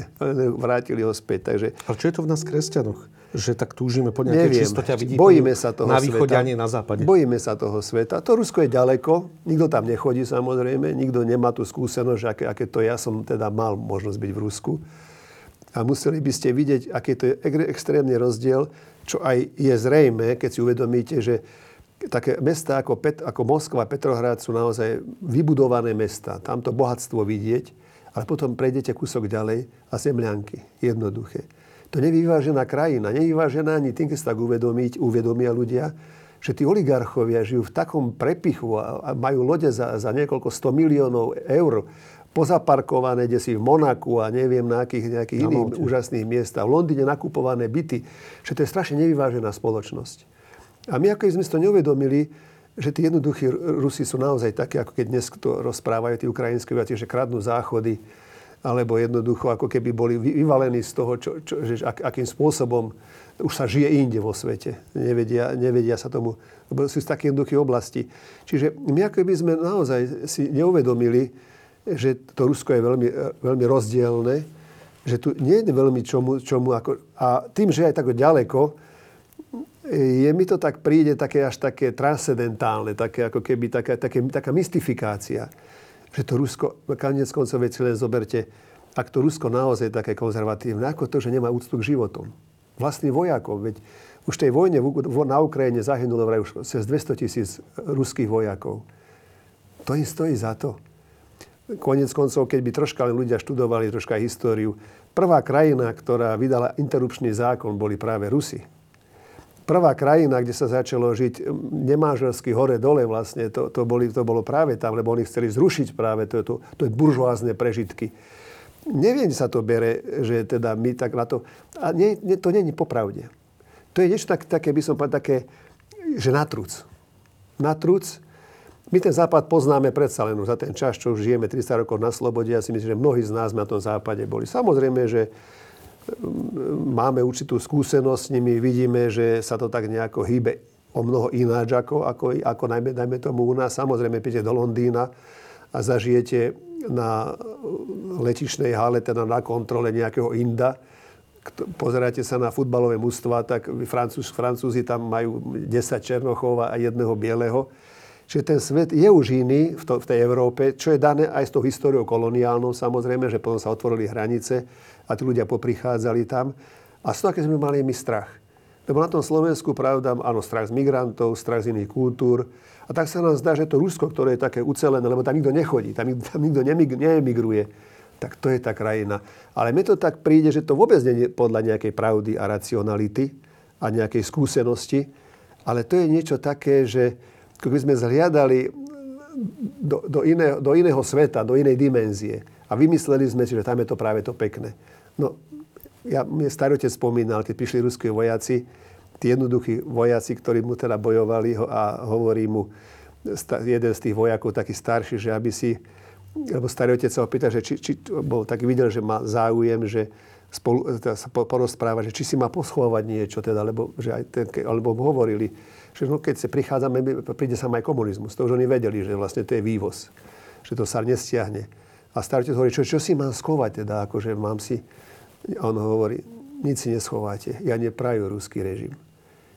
<laughs> vrátili ho späť. Takže... Ale čo je to v nás kresťanoch? Že tak túžime po nejakej Neviem. čistote a vidíme Bojíme sa toho na východe sveta. a nie na západe. Bojíme sa toho sveta. To Rusko je ďaleko, nikto tam nechodí samozrejme, nikto nemá tú skúsenosť, aké, aké to ja som teda mal možnosť byť v Rusku. A museli by ste vidieť, aký to je extrémny rozdiel, čo aj je zrejme, keď si uvedomíte, že také mesta ako, Pet, ako Moskva, Petrohrad sú naozaj vybudované mesta. Tam to bohatstvo vidieť, ale potom prejdete kúsok ďalej a zemľanky. Jednoduché. To nevyvážená krajina. Nevyvážená ani tým, keď sa tak uvedomiť, uvedomia ľudia, že tí oligarchovia žijú v takom prepichu a majú lode za, za niekoľko 100 miliónov eur pozaparkované, kde si v Monaku a neviem na akých nejakých iných úžasných miestach, v Londýne nakupované byty, že to je strašne nevyvážená spoločnosť. A my ako sme si to neuvedomili, že tí jednoduchí Rusi sú naozaj také, ako keď dnes to rozprávajú tí ukrajinské obyvateľe, že kradnú záchody, alebo jednoducho ako keby boli vyvalení z toho, čo, čo, že ak, akým spôsobom už sa žije inde vo svete. Nevedia, nevedia sa tomu, lebo sú z také jednoduché oblasti. Čiže my ako by sme naozaj si neuvedomili, že to Rusko je veľmi, veľmi rozdielne, že tu nie je veľmi čomu, čomu ako, a tým, že aj tak ďaleko, je mi to tak príde také až také transcendentálne, také ako keby taká, také, taká mystifikácia. Že to Rusko, konec koncov veci len zoberte, ak to Rusko naozaj je také konzervatívne, ako to, že nemá úctu k životom. Vlastným vojakom, veď už tej vojne na Ukrajine zahynulo vraj už cez 200 tisíc ruských vojakov. To im stojí za to. Konec koncov, keď by troška ľudia študovali troška históriu, prvá krajina, ktorá vydala interrupčný zákon, boli práve Rusi prvá krajina, kde sa začalo žiť nemáželsky hore-dole vlastne, to, to, boli, to bolo práve tam, lebo oni chceli zrušiť práve to, to, to buržoázne prežitky. Neviem, sa to bere, že teda my tak na to... A nie, nie, to není popravde. To je niečo tak, také, by som povedal, také, že natrúc. Natrúc. My ten západ poznáme predsa len za ten čas, čo už žijeme 30 rokov na slobode. Ja si myslím, že mnohí z nás na tom západe boli. Samozrejme, že máme určitú skúsenosť s nimi, vidíme, že sa to tak nejako hýbe o mnoho ináč ako, ako, ako najmä, najmä tomu u nás. Samozrejme, príde do Londýna a zažijete na letišnej hale, teda na kontrole nejakého Inda, pozeráte sa na futbalové mužstva, tak Francúz, Francúzi tam majú 10 Černochov a jedného bieleho. Čiže ten svet je už iný v, to, v tej Európe, čo je dané aj s tou históriou koloniálnou, samozrejme, že potom sa otvorili hranice a tí ľudia poprichádzali tam. A z toho, sme mali my strach. Lebo na tom Slovensku, pravda, áno, strach z migrantov, strach z iných kultúr. A tak sa nám zdá, že to Rusko, ktoré je také ucelené, lebo tam nikto nechodí, tam, tam nikto neemigruje, tak to je tá krajina. Ale mne to tak príde, že to vôbec nie je podľa nejakej pravdy a racionality a nejakej skúsenosti, ale to je niečo také, že keby sme zhliadali do, do, iného, do iného sveta, do inej dimenzie a vymysleli sme si, že tam je to práve to pekné. No, ja, mne starotec spomínal, keď prišli ruskí vojaci, tí jednoduchí vojaci, ktorí mu teda bojovali a hovorí mu jeden z tých vojakov, taký starší, že aby si, lebo starý otec sa ho pýta, že či, či bol taký videl, že má záujem, že spolu, teda sa porozpráva, že či si má poschovať niečo, teda, lebo, že aj ten, alebo hovorili, že no, keď sa prichádzame, príde sa aj komunizmus. To už oni vedeli, že vlastne to je vývoz, že to sa nestiahne. A starý otec hovorí, čo, čo si mám schovať, teda, akože mám si, a on hovorí, nič si neschováte, ja neprajú ruský režim.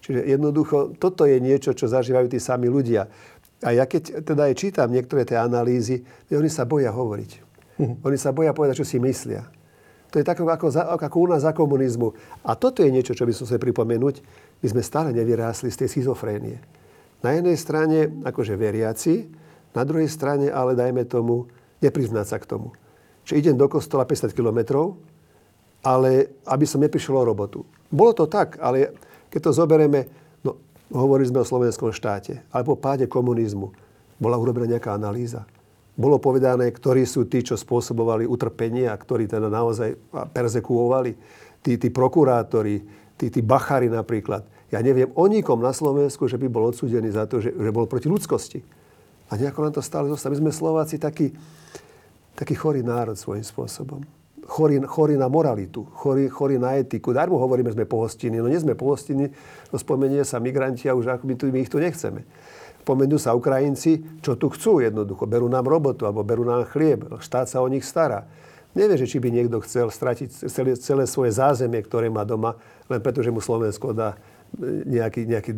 Čiže jednoducho, toto je niečo, čo zažívajú tí sami ľudia. A ja keď teda aj čítam niektoré tie analýzy, oni sa boja hovoriť. Uh-huh. Oni sa boja povedať, čo si myslia. To je tak, ako, ako u nás za komunizmu. A toto je niečo, čo by som sa pripomenúť. My sme stále nevyrásli z tej schizofrénie. Na jednej strane akože veriaci, na druhej strane ale dajme tomu nepriznať sa k tomu. Čiže idem do kostola 50 kilometrov, ale aby som neprišiel o robotu. Bolo to tak, ale keď to zoberieme, no, hovorili sme o slovenskom štáte, ale po páde komunizmu bola urobená nejaká analýza. Bolo povedané, ktorí sú tí, čo spôsobovali utrpenie a ktorí teda naozaj persekuovali. Tí, tí prokurátori, tí, tí bachári napríklad. Ja neviem o nikom na Slovensku, že by bol odsúdený za to, že, že bol proti ľudskosti. A nejako nám to stále zostane. My sme Slováci taký, taký chorý národ svojím spôsobom chorí, chorí na moralitu, chorí, chorí na etiku. Darmo hovoríme, že sme pohostiny. No nie sme pohostiny, no spomenie sa migranti a už my, tu, my ich tu nechceme. Pomenú sa Ukrajinci, čo tu chcú jednoducho. Berú nám robotu alebo berú nám chlieb. Štát sa o nich stará. Nevie, že či by niekto chcel stratiť celé, celé svoje zázemie, ktoré má doma, len preto, že mu Slovensko dá nejaký, nejaký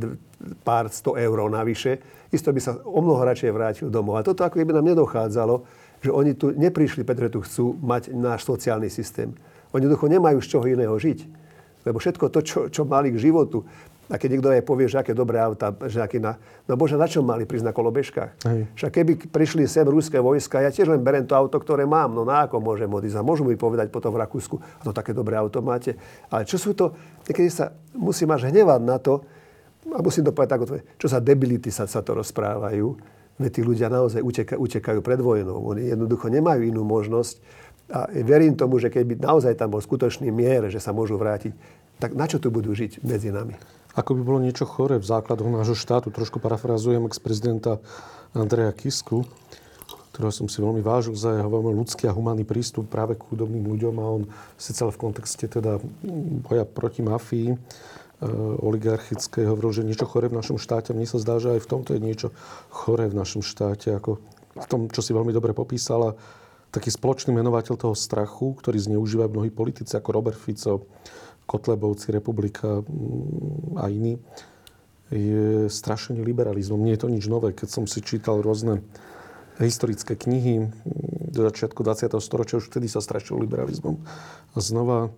pár sto eur navyše. Isto by sa o mnoho radšej vrátil domov. A toto ako by nám nedochádzalo, že oni tu neprišli, pretože tu chcú mať náš sociálny systém. Oni jednoducho nemajú z čoho iného žiť. Lebo všetko to, čo, čo mali k životu, a keď niekto aj povie, že aké dobré auta, že aký na... No bože, na čom mali prísť na kolobežkách? Hej. Však keby prišli sem ruské vojska, ja tiež len berem to auto, ktoré mám, no na ako môžem odísť? A môžu mi povedať potom v Rakúsku, a to také dobré auto máte. Ale čo sú to, niekedy sa musím až hnevať na to, a musím to povedať tak, čo sa debility sa, sa to rozprávajú, Veď tí ľudia naozaj uteka, utekajú pred vojnou. Oni jednoducho nemajú inú možnosť. A verím tomu, že keby naozaj tam bol skutočný mier, že sa môžu vrátiť, tak na čo tu budú žiť medzi nami? Ako by bolo niečo chore v základoch nášho štátu, trošku parafrazujem ex-prezidenta Andreja Kisku, ktorého som si veľmi vážil za jeho veľmi ľudský a humánny prístup práve k chudobným ľuďom a on si celé v kontexte teda boja proti mafii Eh, oligarchické, hovoril, že niečo chore v našom štáte. Mne sa zdá, že aj v tomto je niečo chore v našom štáte, ako v tom, čo si veľmi dobre popísala. taký spoločný menovateľ toho strachu, ktorý zneužívajú mnohí politici ako Robert Fico, Kotlebovci, Republika mm, a iní, je strašenie liberalizmom. Nie je to nič nové. Keď som si čítal rôzne historické knihy mm, do začiatku 20. storočia, už vtedy sa strašilo liberalizmom. A znova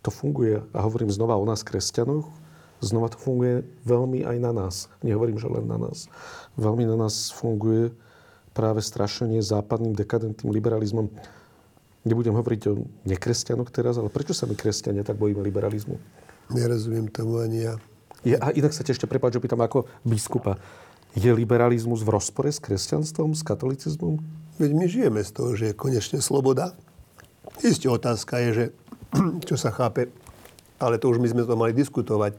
to funguje, a hovorím znova o nás, kresťanoch, znova to funguje veľmi aj na nás. Nehovorím, že len na nás. Veľmi na nás funguje práve strašenie západným dekadentným liberalizmom. Nebudem hovoriť o nekresťanoch teraz, ale prečo sa my kresťania tak bojíme liberalizmu? Nerozumiem tomu ani ja. Je, a inak sa ešte prepáč, že pýtam ako biskupa. Je liberalizmus v rozpore s kresťanstvom, s katolicizmom? Veď my žijeme z toho, že je konečne sloboda. Isté otázka je, že <clears throat> čo sa chápe, ale to už my sme to mali diskutovať,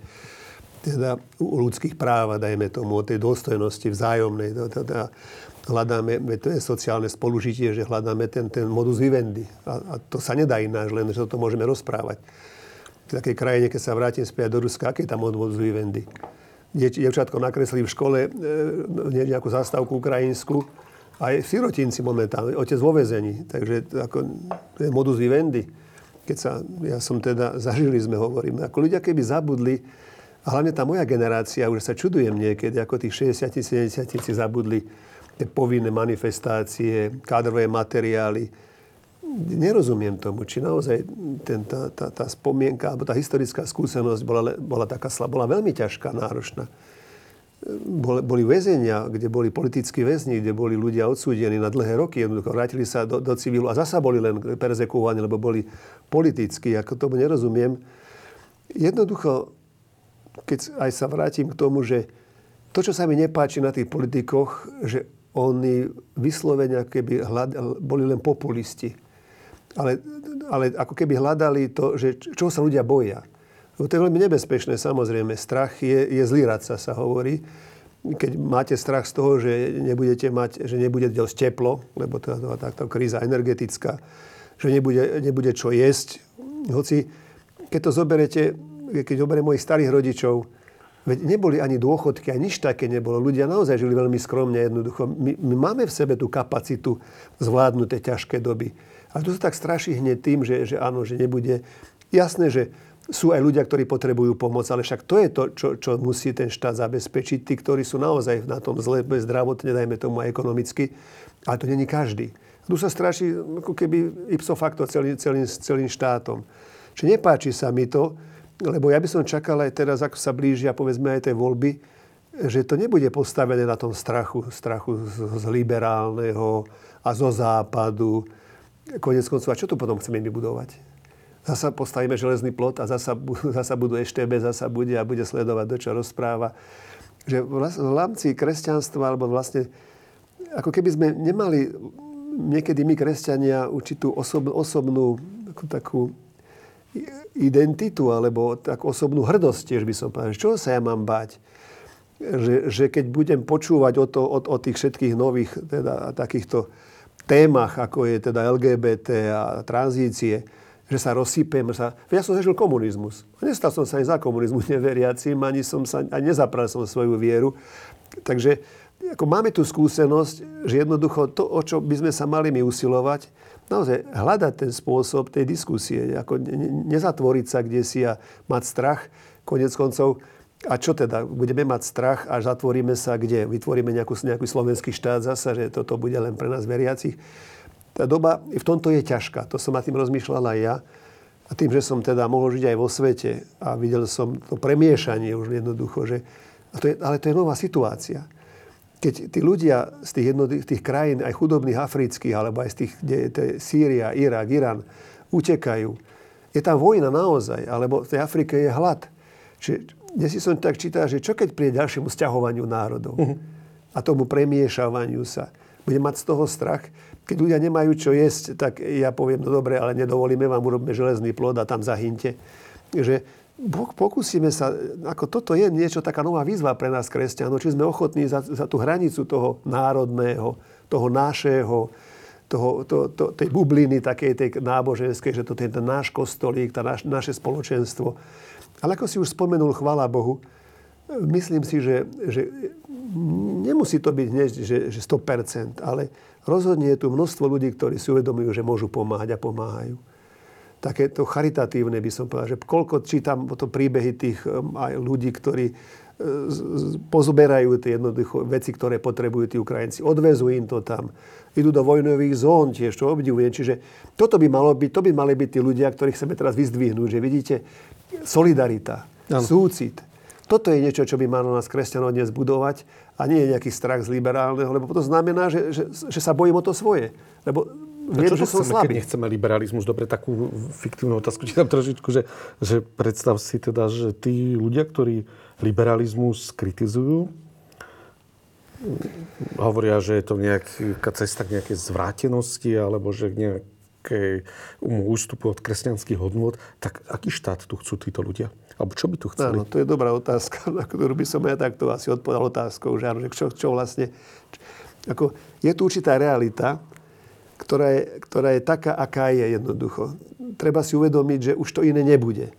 teda u ľudských práv, dajme tomu, o tej dôstojnosti vzájomnej. Teda hľadáme, to je sociálne spolužitie, že hľadáme ten, ten modus vivendi. A, a to sa nedá ináč, len že to môžeme rozprávať. V takej krajine, keď sa vrátim späť do Ruska, aký je tam modus vivendi? Dievčatko nakreslí v škole e, nejakú zastávku ukrajinskú, aj sirotinci momentálne, otec vo vezení. Takže ako, to je modus vivendi. Keď sa, ja som teda, <laughs> zažili sme, hovoríme, ako ľudia keby zabudli, a hlavne tá moja generácia, už sa čudujem niekedy, ako tých 60 70 si zabudli povinné manifestácie, kádrové materiály. Nerozumiem tomu, či naozaj ten, tá, tá, tá spomienka alebo tá historická skúsenosť bola, bola taká bola veľmi ťažká, náročná. Boli väzenia, kde boli politickí väzni, kde boli ľudia odsúdení na dlhé roky, jednoducho vrátili sa do, do civilu a zasa boli len perzekovaní, lebo boli politickí. Ako tomu nerozumiem. Jednoducho, keď aj sa vrátim k tomu, že to, čo sa mi nepáči na tých politikoch, že oni vyslovene keby hľad, boli len populisti. Ale, ale ako keby hľadali to, že čo sa ľudia boja. To je veľmi nebezpečné, samozrejme. Strach je, je zlý radca, sa hovorí. Keď máte strach z toho, že nebudete mať, že nebude dosť teplo, lebo to je táto kríza energetická, že nebude, nebude čo jesť. Hoci, keď to zoberete, keď zoberiem mojich starých rodičov, Veď neboli ani dôchodky, ani nič také nebolo. Ľudia naozaj žili veľmi skromne, jednoducho. My, my máme v sebe tú kapacitu zvládnuť tie ťažké doby. Ale tu sa tak straší hneď tým, že, že áno, že nebude... Jasné, že sú aj ľudia, ktorí potrebujú pomoc, ale však to je to, čo, čo musí ten štát zabezpečiť. Tí, ktorí sú naozaj na tom zle, zdravotne, dajme tomu aj ekonomicky. Ale to není každý. Tu sa straší ako keby ipso facto celý, celým, celým štátom. Čiže nepáči sa mi to, lebo ja by som čakal aj teraz, ako sa blížia, povedzme, aj tie voľby, že to nebude postavené na tom strachu, strachu z, z liberálneho a zo západu. Konec koncov, a čo tu potom chceme vybudovať? Zasa postavíme železný plot a zasa, <laughs> zasa budú EŠTB, zasa bude a bude sledovať, do čo rozpráva. Že v rámci kresťanstva, alebo vlastne, ako keby sme nemali niekedy my, kresťania, určitú osob, osobnú takú identitu alebo tak osobnú hrdosť, tiež by som povedal. Čo sa ja mám báť? Že, že keď budem počúvať o, to, o, o tých všetkých nových teda, takýchto témach, ako je teda LGBT a tranzície, že sa rozsypem. Sa... Ja som zažil komunizmus. Nestal som sa ani za komunizmus <laughs> neveriacím, ani, som sa, ani nezapral som svoju vieru. Takže ako máme tu skúsenosť, že jednoducho to, o čo by sme sa mali my usilovať, naozaj hľadať ten spôsob tej diskusie. Ako nezatvoriť sa kde si a mať strach. Konec koncov, a čo teda? Budeme mať strach a zatvoríme sa kde? Vytvoríme nejakú, nejaký slovenský štát zasa, že toto bude len pre nás veriacich. Tá doba v tomto je ťažká. To som nad tým rozmýšľal aj ja. A tým, že som teda mohol žiť aj vo svete a videl som to premiešanie už jednoducho, že... A to je, ale to je nová situácia keď tí ľudia z tých, jednotlivých tých krajín, aj chudobných afrických, alebo aj z tých, kde je Sýria, Irak, Irán, utekajú, je tam vojna naozaj, alebo v tej Afrike je hlad. Čiže, si som tak čítal, že čo keď príde ďalšiemu sťahovaniu národov uh-huh. a tomu premiešavaniu sa. Bude mať z toho strach. Keď ľudia nemajú čo jesť, tak ja poviem, no dobre, ale nedovolíme vám, urobme železný plod a tam zahynte. Že pokúsime sa, ako toto je niečo, taká nová výzva pre nás kresťanov, či sme ochotní za, za tú hranicu toho národného, toho našeho, toho, to, to, tej bubliny takej tej náboženskej, že to je ten náš kostolík, tá naš, naše spoločenstvo. Ale ako si už spomenul, chvála Bohu, myslím si, že, že nemusí to byť hneď, že, že 100%, ale rozhodne je tu množstvo ľudí, ktorí si uvedomujú, že môžu pomáhať a pomáhajú. Takéto charitatívne by som povedal, že koľko čítam to príbehy tých aj ľudí, ktorí pozberajú tie jednoducho veci, ktoré potrebujú tí Ukrajinci. Odvezú im to tam. Idú do vojnových zón tiež, čo obdivujem. Čiže toto by malo byť, to by mali byť tí ľudia, ktorých chceme teraz vyzdvihnúť, že vidíte, solidarita, ano. súcit. Toto je niečo, čo by malo nás kresťanov dnes budovať a nie je nejaký strach z liberálneho, lebo to znamená, že, že, že sa bojím o to svoje. Lebo Viem, že som chceme, slabý. keď nechceme liberalizmus? Dobre, takú fiktívnu otázku ti tam trošičku, že, že predstav si teda, že tí ľudia, ktorí liberalizmus kritizujú, hovoria, že je to nejaká cesta k nejakej zvrátenosti alebo že k nejakému ústupu od kresťanských hodnôt, tak aký štát tu chcú títo ľudia? Alebo čo by tu chceli? Áno, to je dobrá otázka, <laughs> na ktorú by som ja takto asi odpovedal otázkou, že, áno, že čo, čo vlastne... Ako, je tu určitá realita, ktorá je, ktorá je taká, aká je jednoducho. Treba si uvedomiť, že už to iné nebude.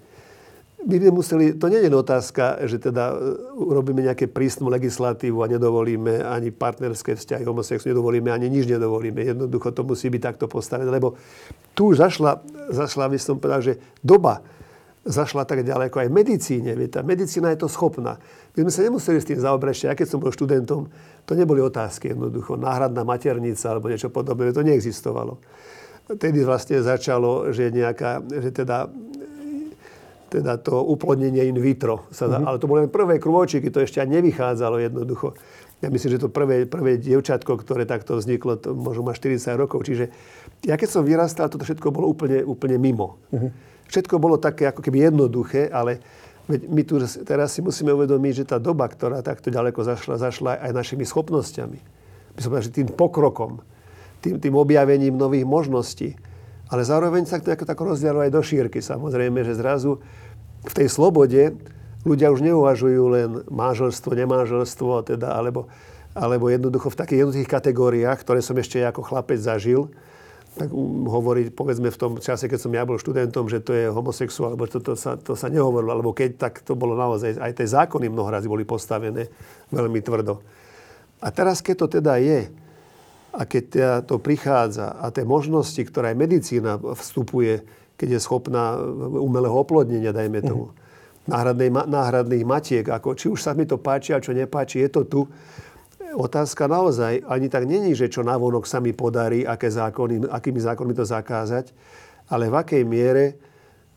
My by museli, to nie je otázka, že teda e, urobíme nejaké prísnu legislatívu a nedovolíme ani partnerské vzťahy, homosexu nedovolíme, ani nič nedovolíme. Jednoducho to musí byť takto postavené, lebo tu už zašla, zašla by som povedal, že doba zašla tak ďaleko aj v medicíne. Tá medicína je to schopná. My sme sa nemuseli s tým zaobrať, ja keď som bol študentom, to neboli otázky jednoducho. Náhradná maternica alebo niečo podobné, to neexistovalo. Tedy vlastne začalo, že, nejaká, že teda, teda to uplodnenie in vitro. Sa, mm-hmm. Ale to boli len prvé krôčiky, to ešte ani nevychádzalo jednoducho. Ja myslím, že to prvé, prvé dievčatko, ktoré takto vzniklo, to možno má 40 rokov. Čiže ja keď som vyrastal, toto všetko bolo úplne, úplne mimo. Mm-hmm. Všetko bolo také ako keby jednoduché, ale my tu teraz si musíme uvedomiť, že tá doba, ktorá takto ďaleko zašla, zašla aj našimi schopnosťami. My som povedal, že tým pokrokom, tým, tým objavením nových možností. Ale zároveň sa to tak rozdialo aj do šírky. Samozrejme, že zrazu v tej slobode ľudia už neuvažujú len manželstvo, nemanželstvo, teda, alebo, alebo jednoducho v takých jednoduchých kategóriách, ktoré som ešte ako chlapec zažil, tak hovoriť, povedzme v tom čase, keď som ja bol študentom, že to je homosexuál, alebo to, to, sa, to sa nehovorilo, alebo keď, tak to bolo naozaj, aj tie zákony mnohorazí boli postavené veľmi tvrdo. A teraz, keď to teda je, a keď teda to prichádza a tie možnosti, ktoré aj medicína vstupuje, keď je schopná umelého oplodnenia, dajme tomu, náhradnej, náhradných matiek, ako, či už sa mi to páči a čo nepáči, je to tu, otázka naozaj ani tak není, že čo navonok sa mi podarí, aké zákony, akými zákonmi to zakázať, ale v akej miere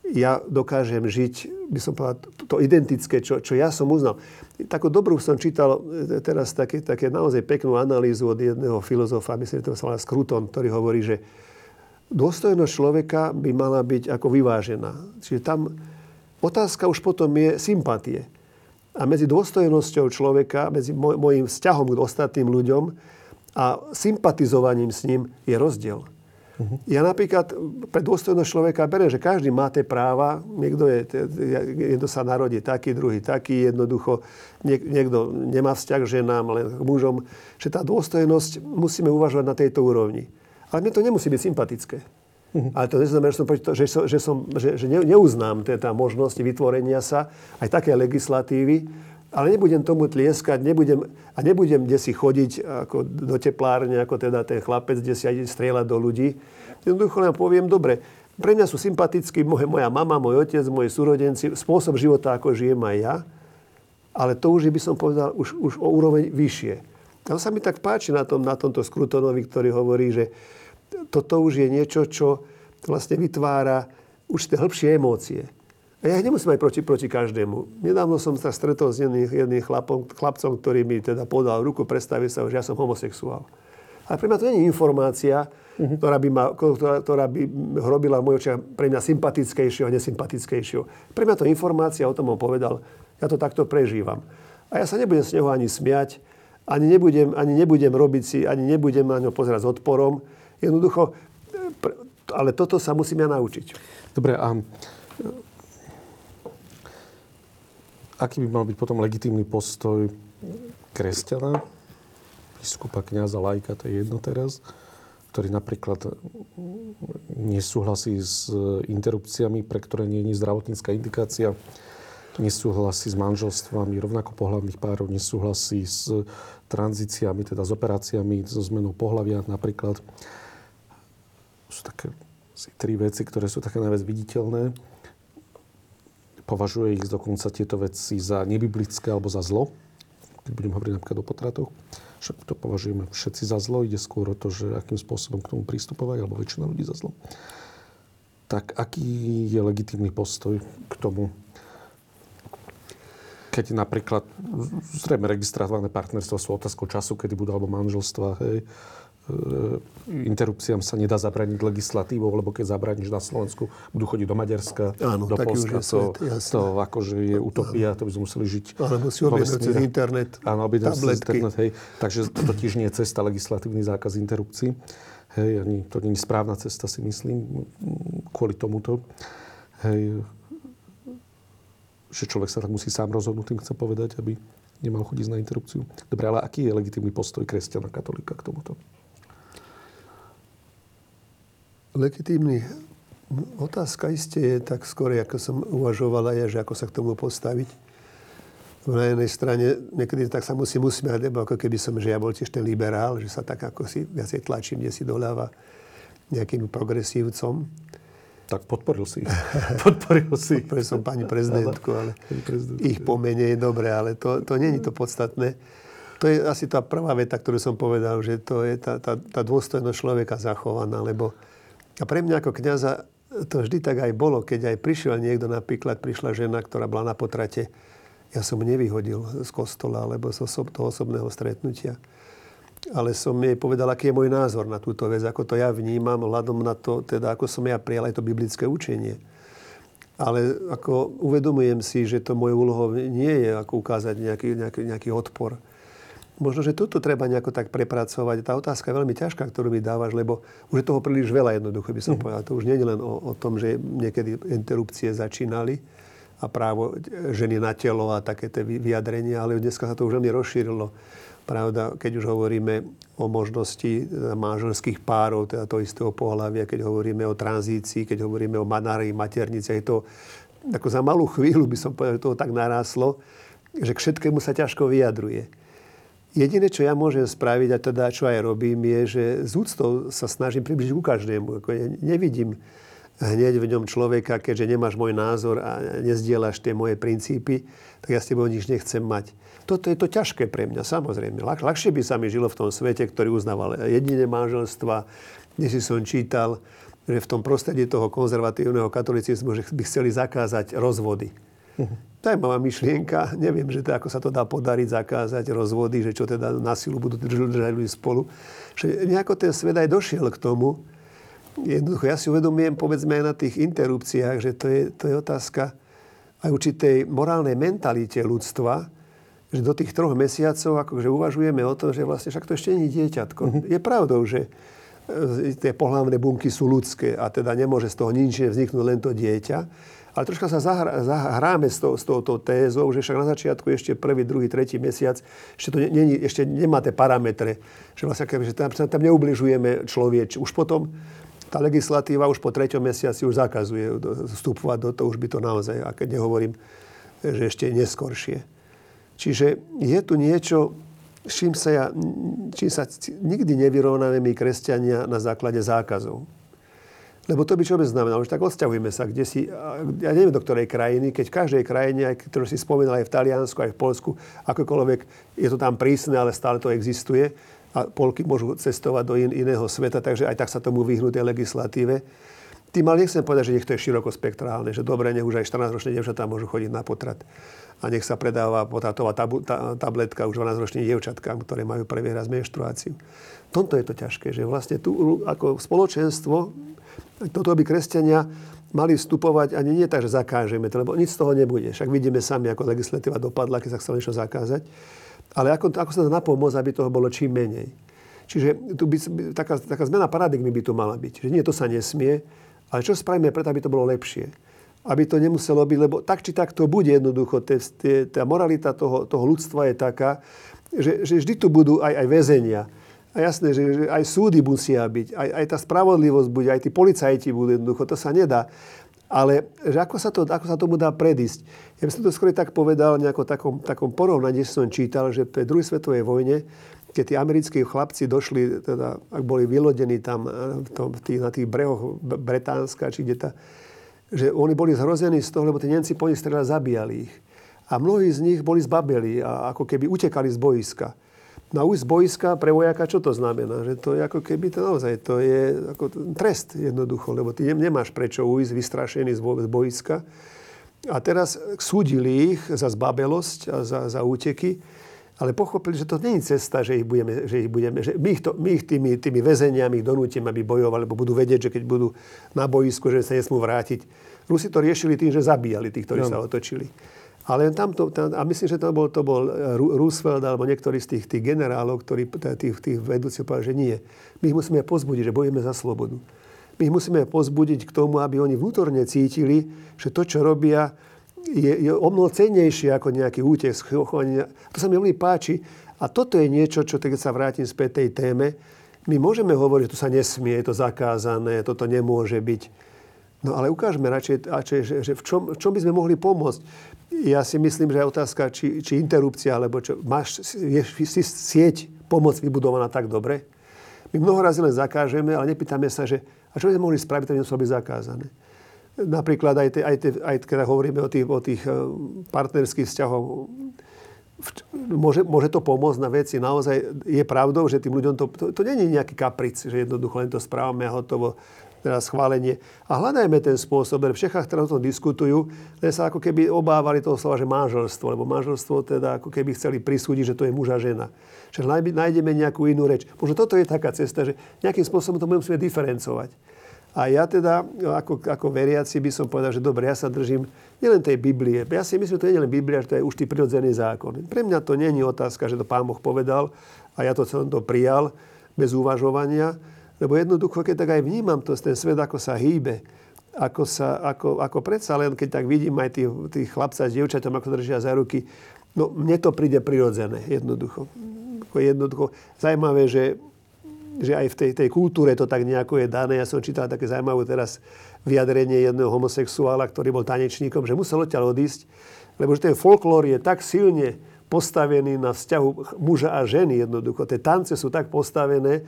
ja dokážem žiť, by som povedal, to identické, čo, čo ja som uznal. Takú dobrú som čítal e, teraz také, také naozaj peknú analýzu od jedného filozofa, myslím, že to sa volá Skruton, ktorý hovorí, že dôstojnosť človeka by mala byť ako vyvážená. Čiže tam otázka už potom je sympatie. A medzi dôstojnosťou človeka, medzi môjim vzťahom k ostatným ľuďom a sympatizovaním s ním je rozdiel. Uh-huh. Ja napríklad pre dôstojnosť človeka beriem, že každý má tie práva, niekto, je, niekto sa narodí taký, druhý taký, jednoducho niek, niekto nemá vzťah k ženám, len k mužom, že tá dôstojnosť musíme uvažovať na tejto úrovni. Ale mne to nemusí byť sympatické. Uh-huh. Ale to neznamená, že, som, že, som, že, som, že, že neuznám teda možnosti vytvorenia sa aj také legislatívy, ale nebudem tomu tlieskať, nebudem, a nebudem kde si chodiť ako do teplárne, ako teda ten chlapec, kde si aj strieľať do ľudí. Jednoducho len poviem, dobre, pre mňa sú sympatickí moje, moja mama, môj otec, moji súrodenci, spôsob života, ako žijem aj ja, ale to už by som povedal už, už o úroveň vyššie. A to sa mi tak páči na, tom, na tomto Skrutonovi, ktorý hovorí, že toto už je niečo, čo vlastne vytvára už tie hĺbšie emócie. A ja ich nemusím aj proti, proti každému. Nedávno som sa stretol s jedným, jedným chlapom, chlapcom, ktorý mi teda podal ruku, predstavil sa, že ja som homosexuál. Ale pre mňa to nie je informácia, uh-huh. ktorá, by ma, ktorá, ktorá by hrobila môj očiach pre mňa sympatickejšieho a nesympatickejšieho. Pre mňa to informácia, o tom on povedal, ja to takto prežívam. A ja sa nebudem z neho ani smiať, ani nebudem, ani nebudem robiť si, ani nebudem na ňo pozerať s odporom. Jednoducho, ale toto sa musíme naučiť. Dobre, a aký by mal byť potom legitímny postoj kresťana, biskupa, kniaza, lajka, to je jedno teraz, ktorý napríklad nesúhlasí s interrupciami, pre ktoré nie je zdravotnícká indikácia, nesúhlasí s manželstvami rovnako pohľavných párov, nesúhlasí s tranzíciami, teda s operáciami, so zmenou pohľavia napríklad. Sú také tri veci, ktoré sú také najviac viditeľné. Považuje ich dokonca tieto veci za nebiblické alebo za zlo. Keď budem hovoriť napríklad o potratoch. Však to považujeme všetci za zlo. Ide skôr o to, že akým spôsobom k tomu pristupovať, alebo väčšina ľudí za zlo. Tak aký je legitímny postoj k tomu? Keď napríklad zrejme registrované partnerstvo sú otázkou času, kedy budú, alebo manželstva, hej, interrupciám sa nedá zabraniť legislatívou, lebo keď zabraníš na Slovensku, budú chodiť do Maďarska, Áno, do Polska. To, svet, to akože je utopia, to by sme museli žiť. Alebo si objednať cez internet, Áno, objednať cez internet, hej. Takže to totiž nie je cesta legislatívny zákaz interrupcií. Hej, ani to nie je správna cesta, si myslím, kvôli tomuto. Hej, že človek sa tak musí sám rozhodnúť, tým chcem povedať, aby nemal chodiť na interrupciu. Dobre, ale aký je legitímny postoj kresťana katolíka k tomuto? Legitímny otázka isté je tak skôr, ako som uvažovala, je, že ako sa k tomu postaviť. Na jednej strane niekedy tak sa musím usmiať, lebo ako keby som, že ja bol tiež ten liberál, že sa tak ako si viacej tlačím, kde si doľava nejakým progresívcom. Tak podporil si ich. <laughs> podporil si Podporil som pani prezidentku, ale ich pomenej dobre, ale to, to nie je to podstatné. To je asi tá prvá veta, ktorú som povedal, že to je tá, tá, tá dôstojnosť človeka zachovaná, lebo a pre mňa ako kniaza to vždy tak aj bolo, keď aj prišiel niekto, napríklad prišla žena, ktorá bola na potrate, ja som nevyhodil z kostola alebo z osob, toho osobného stretnutia ale som jej povedal, aký je môj názor na túto vec, ako to ja vnímam, hľadom na to, teda ako som ja prijal aj to biblické učenie. Ale ako uvedomujem si, že to moje úlohou nie je ako ukázať nejaký, nejaký, nejaký odpor. Možno, že toto treba nejako tak prepracovať. Tá otázka je veľmi ťažká, ktorú mi dávaš, lebo už je toho príliš veľa jednoducho, by som mm. povedal. To už nie je len o, o tom, že niekedy interrupcie začínali a právo ženy na telo a také tie vyjadrenia, ale dneska sa to už veľmi rozšírilo Pravda, keď už hovoríme o možnosti e, manželských párov, teda to istého pohľavia, keď hovoríme o tranzícii, keď hovoríme o manári, maternici, je to ako za malú chvíľu by som povedal, že toho tak naráslo, že k všetkému sa ťažko vyjadruje. Jediné, čo ja môžem spraviť, a teda čo aj robím, je, že z úctou sa snažím približiť ku každému. Ako ja nevidím hneď v ňom človeka, keďže nemáš môj názor a nezdieľaš tie moje princípy, tak ja s tebou nič nechcem mať. Toto je to ťažké pre mňa, samozrejme. Ľah, ľahšie by sa mi žilo v tom svete, ktorý uznával jediné manželstva, kde si som čítal, že v tom prostredí toho konzervatívneho katolicizmu, že by chceli zakázať rozvody. Moja myšlienka. Neviem, že to, ako sa to dá podariť zakázať rozvody, že čo teda na silu budú držať ľudí spolu. Že nejako ten svet aj došiel k tomu. Jednoducho, ja si uvedomujem, povedzme aj na tých interrupciách, že to je, to je otázka aj určitej morálnej mentalite ľudstva, že do tých troch mesiacov akože uvažujeme o tom, že vlastne však to ešte nie je dieťatko. Mm-hmm. Je pravdou, že e, tie pohľavné bunky sú ľudské a teda nemôže z toho nič vzniknúť len to dieťa. Ale troška sa zahrá, zahráme s, to, s touto tézou, že však na začiatku ešte prvý, druhý, tretí mesiac ešte, to ne, nie, ešte nemá tie parametre. Že vlastne, že tam, tam neubližujeme človeč. Už potom tá legislatíva už po treťom mesiaci už zakazuje vstupovať do toho, už by to naozaj, a keď nehovorím, že ešte neskoršie. Čiže je tu niečo, čím sa, ja, čím sa nikdy nevyrovnáme my kresťania na základe zákazov. Lebo to by čo by znamenalo, že tak odsťahujeme sa, kde si, ja neviem do ktorej krajiny, keď v každej krajine, aj ktorú si spomínal aj v Taliansku, aj v Polsku, akokoľvek je to tam prísne, ale stále to existuje a Polky môžu cestovať do in, iného sveta, takže aj tak sa tomu vyhnú tej legislatíve. Tým ale nechcem povedať, že nech to je širokospektrálne, že dobre, nech už aj 14-ročné devčatá môžu chodiť na potrat a nech sa predáva potratová tabu, ta, tabletka už 12-ročným dievčatkám, ktoré majú prvý raz menštruáciu. Toto je to ťažké, že vlastne tu ako spoločenstvo, toto by kresťania mali vstupovať ani nie tak, že zakážeme to, lebo nič z toho nebude. Však vidíme sami, ako legislatíva dopadla, keď sa chcelo niečo zakázať. Ale ako, ako sa to napomôcť, aby toho bolo čím menej. Čiže tu by, taká, taká zmena paradigmy by tu mala byť. Že nie, to sa nesmie, ale čo spravíme preto, aby to bolo lepšie aby to nemuselo byť, lebo tak či tak to bude jednoducho. Tá moralita toho, toho ľudstva je taká, že, že vždy tu budú aj, aj väzenia. A jasné, že, aj súdy musia byť, aj, aj tá spravodlivosť bude, aj tí policajti budú jednoducho, to sa nedá. Ale že ako, sa to, ako sa tomu dá predísť? Ja by som to skôr tak povedal v nejakom takom, takom porovnaní, že som čítal, že pri druhej svetovej vojne, keď tí americkí chlapci došli, teda, ak boli vylodení tam eh, v tom, tých, na tých brehoch Bretánska, či kde tá, že oni boli zhrození z toho, lebo tí Nemci po nich strelali, zabíjali ich. A mnohí z nich boli zbabeli a ako keby utekali z boiska. Na z boiska pre vojaka, čo to znamená? Že to je ako keby to naozaj, to je ako trest jednoducho, lebo ty nemáš prečo ujsť vystrašený z boiska. A teraz súdili ich za zbabelosť a za, za úteky, ale pochopili, že to nie je cesta, že ich budeme, že ich budeme, že my ich, to, my ich tými, tými väzeniami donútime, aby bojovali, lebo budú vedieť, že keď budú na boisku, že sa nesmú vrátiť. Rusi to riešili tým, že zabíjali tých, ktorí no. sa otočili. Ale tam to, a myslím, že to bol, to bol eh, Roosevelt alebo niektorý z tých, tých generálov, ktorí tých, tých vedúcich povedali, že nie. My ich musíme pozbudiť, že bojujeme za slobodu. My ich musíme pozbudiť k tomu, aby oni vnútorne cítili, že to, čo robia, je, je o mnoho cennejšie ako nejaký útek. To sa mi veľmi páči. A toto je niečo, čo keď sa vrátim späť tej téme, my môžeme hovoriť, že to sa nesmie, je to zakázané, toto nemôže byť. No ale ukážme radšej, radšej že, že v, čom, v čom by sme mohli pomôcť ja si myslím, že je otázka, či, či interrupcia, alebo čo, máš, je, si sieť pomoc vybudovaná tak dobre. My mnoho razy len zakážeme, ale nepýtame sa, že a čo by sme mohli spraviť, aby muselo byť zakázané. Napríklad aj, te, aj, te, aj keď hovoríme o tých, o tých eh, partnerských vzťahoch, môže, môže to pomôcť na veci. Naozaj je pravdou, že tým ľuďom to, to, to nie je nejaký kapric, že jednoducho len to správame a hotovo teda schválenie. A hľadajme ten spôsob, v Čechách teraz o tom diskutujú, len sa ako keby obávali toho slova, že manželstvo, lebo manželstvo teda ako keby chceli prisúdiť, že to je muž a žena. Čiže nájdeme nejakú inú reč. Možno toto je taká cesta, že nejakým spôsobom to musíme diferencovať. A ja teda, ako, ako veriaci by som povedal, že dobre, ja sa držím nielen tej Biblie. Ja si myslím, že to nie je len Biblia, že to je už tý prirodzený zákon. Pre mňa to nie je otázka, že to Pán Boh povedal a ja to celom to prijal bez uvažovania lebo jednoducho, keď tak aj vnímam to, ten svet, ako sa hýbe, ako, sa, ako, ako predsa len, keď tak vidím aj tých, tých chlapca s dievčatom, ako držia za ruky, no mne to príde prirodzené, jednoducho. Jednoducho, zaujímavé, že, že aj v tej, tej kultúre to tak nejako je dané. Ja som čítal také zaujímavé teraz vyjadrenie jedného homosexuála, ktorý bol tanečníkom, že musel odtiaľ odísť, lebo že ten folklór je tak silne postavený na vzťahu muža a ženy jednoducho. Tie tance sú tak postavené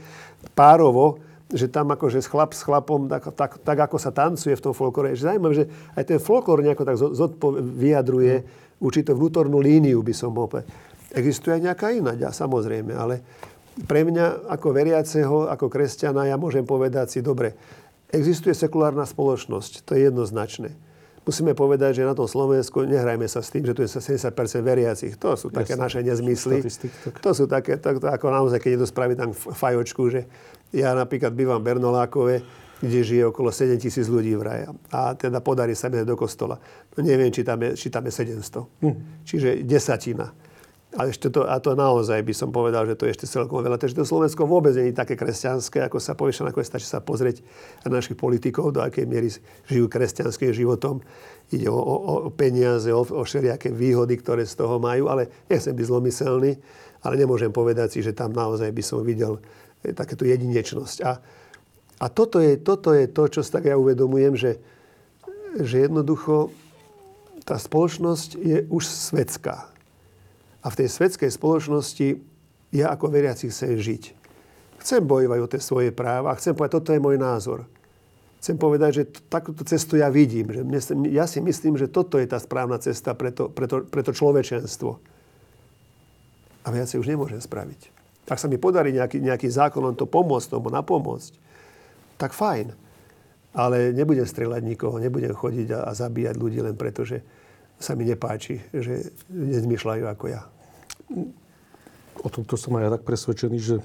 párovo, že tam akože chlap s chlapom, tak, tak, tak ako sa tancuje v tom folklore. Je zaujímavé, že aj ten folklor nejako tak zodpo, vyjadruje určitú vnútornú líniu, by som povedal. Existuje aj nejaká iná, ja, samozrejme, ale pre mňa ako veriaceho, ako kresťana, ja môžem povedať si, dobre, existuje sekulárna spoločnosť, to je jednoznačné musíme povedať, že na tom Slovensku nehrajme sa s tým, že tu je 70% veriacich. To sú také Jasne, naše nezmysly. To sú také, to, ako naozaj, keď niekto spraví tam fajočku, že ja napríklad bývam v Bernolákove, kde žije okolo 7 tisíc ľudí v raja. A teda podarí sa mi do kostola. No neviem, či tam je, či tam je 700. Hm. Čiže desatina. A, ešte to, a to naozaj by som povedal, že to je ešte celkom veľa. Takže to Slovensko vôbec nie je také kresťanské, ako sa povie, ako stačí sa pozrieť na našich politikov, do akej miery žijú kresťanským životom. Ide o, o, o peniaze, o, o všelijaké výhody, ktoré z toho majú, ale nechcem byť zlomyselný, ale nemôžem povedať si, že tam naozaj by som videl e, takéto jedinečnosť. A, a toto, je, toto je to, čo tak ja uvedomujem, že, že jednoducho tá spoločnosť je už svetská a v tej svetskej spoločnosti ja ako veriaci chcem žiť. Chcem bojovať o tie svoje práva a chcem povedať, toto je môj názor. Chcem povedať, že takúto cestu ja vidím. Že mne, ja si myslím, že toto je tá správna cesta pre to, pre to, pre to človečenstvo. A viacej už nemôžem spraviť. Ak sa mi podarí nejaký, nejaký zákonom to pomôcť tomu, napomôcť, tak fajn. Ale nebudem strieľať nikoho, nebudem chodiť a, a zabíjať ľudí len preto, že, sa mi nepáči, že nezmýšľajú ako ja. O tomto som aj ja tak presvedčený, že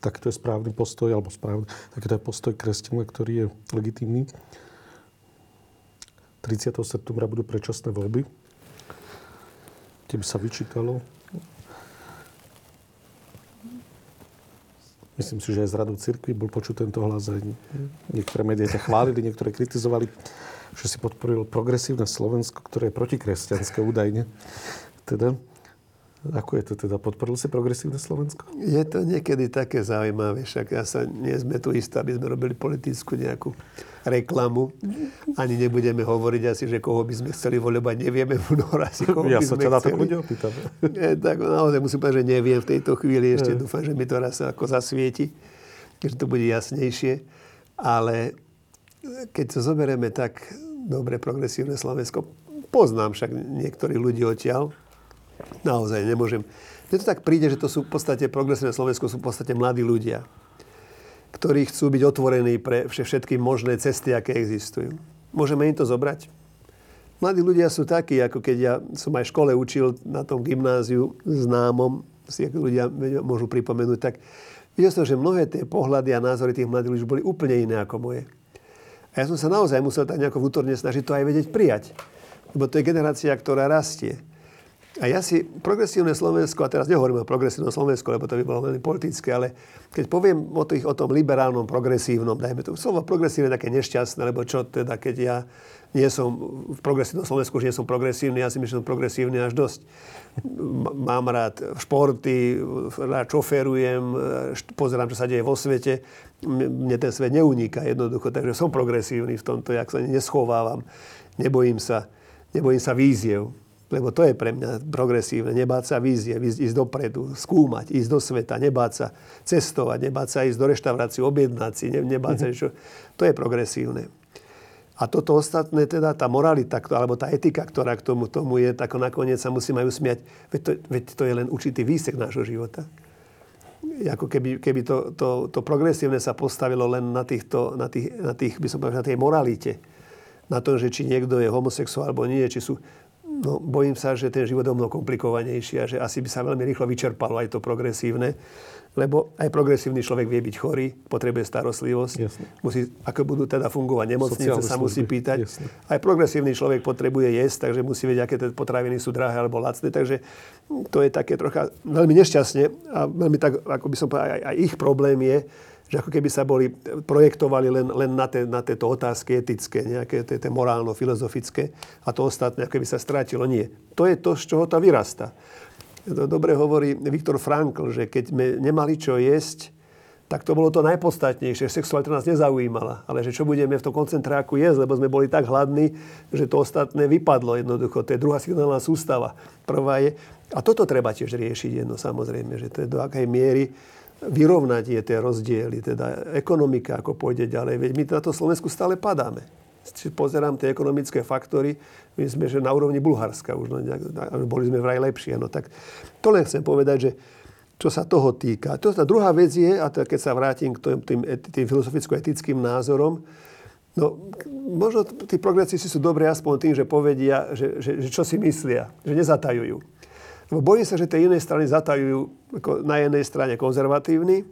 takto je správny postoj, alebo správny, takto je postoj kresťana, ktorý je legitímny. 30. septembra budú predčasné voľby. Tebe sa vyčítalo. Myslím si, že aj z radu cirkvi bol počuť tento hlas. Niektoré médiá ťa chválili, niektoré kritizovali že si podporil progresívne Slovensko, ktoré je protikresťanské údajne. Teda, Ako je to teda? Podporil si progresívne Slovensko? Je to niekedy také zaujímavé, však ja sa nie sme tu istí, aby sme robili politickú nejakú reklamu. Ani nebudeme hovoriť asi, že koho by sme chceli voľovať. Nevieme mnoho asi, koho ja by sa sme teda chceli. tak bude opýtam. Je, tak naozaj musím povedať, že neviem v tejto chvíli. Ešte dúfam, že mi to raz ako zasvieti, že to bude jasnejšie. Ale keď to zoberieme tak dobre progresívne Slovensko, poznám však niektorí ľudí odtiaľ, naozaj nemôžem. Mne to tak príde, že to sú v podstate progresívne Slovensko, sú v podstate mladí ľudia, ktorí chcú byť otvorení pre všetky možné cesty, aké existujú. Môžeme im to zobrať? Mladí ľudia sú takí, ako keď ja som aj v škole učil na tom gymnáziu známom, si ľudia môžu pripomenúť, tak videl som, že mnohé tie pohľady a názory tých mladých ľudí boli úplne iné ako moje. A ja som sa naozaj musel tak nejako vnútorne snažiť to aj vedieť prijať. Lebo to je generácia, ktorá rastie. A ja si progresívne Slovensko, a teraz nehovorím o progresívnom Slovensku, lebo to by bolo veľmi politické, ale keď poviem o, tých, o tom liberálnom, progresívnom, dajme to, slovo progresívne také nešťastné, lebo čo teda, keď ja nie som v progresívnom Slovensku, že nie som progresívny, ja si myslím, že som progresívny až dosť. Mám rád športy, rád šoferujem, pozerám, čo sa deje vo svete. Mne ten svet neuniká jednoducho, takže som progresívny v tomto, jak sa neschovávam. Nebojím sa, nebojím sa víziev lebo to je pre mňa progresívne. Nebáť sa vízie, ísť dopredu, skúmať, ísť do sveta, nebáť sa cestovať, nebáť sa ísť do reštaurácií, objednať si, nebáť sa, čo. To je progresívne. A toto ostatné, teda tá moralita, alebo tá etika, ktorá k tomu, tomu je, tak nakoniec sa musíme aj usmiať. Veď to, veď to je len určitý výsek nášho života. Ako keby, keby to, to, to progresívne sa postavilo len na, týchto, na, tých, na, tých, by som povedal, na tej moralite. Na tom, že či niekto je homosexuál alebo nie, či sú No, bojím sa, že ten život je mnoho komplikovanejší a že asi by sa veľmi rýchlo vyčerpalo aj to progresívne. Lebo aj progresívny človek vie byť chorý, potrebuje starostlivosť. Jasne. Musí, ako budú teda fungovať nemocnice, Sociálne sa musí služby. pýtať. Jasne. Aj progresívny človek potrebuje jesť, takže musí vedieť, aké tie potraviny sú drahé alebo lacné. Takže to je také trocha veľmi nešťastne a veľmi tak, ako by som povedal, aj, aj ich problém je, že ako keby sa boli, projektovali len, len na, te, na tieto otázky etické, nejaké tie, tie morálno-filozofické a to ostatné ako keby sa strátilo. Nie. To je to, z čoho to vyrasta. Dobre hovorí Viktor Frankl, že keď sme nemali čo jesť, tak to bolo to najpodstatnejšie. Sexualita nás nezaujímala, ale že čo budeme v tom koncentráku jesť, lebo sme boli tak hladní, že to ostatné vypadlo jednoducho. To je druhá signálna sústava. Prvá je, a toto treba tiež riešiť jedno samozrejme, že to je do akej miery vyrovnať je tie rozdiely, teda ekonomika, ako pôjde ďalej. Veď my na to Slovensku stále padáme. Si pozerám tie ekonomické faktory, my sme že na úrovni Bulharska už, no, boli sme vraj lepšie. No, tak to len chcem povedať, že čo sa toho týka. To, tá druhá vec je, a to, keď sa vrátim k tým, tým, tým filozoficko-etickým názorom, no možno tí progresíci sú dobré aspoň tým, že povedia, že, že, že čo si myslia, že nezatajujú. Lebo bojím sa, že tie iné strany zatajujú ako na jednej strane konzervatívny,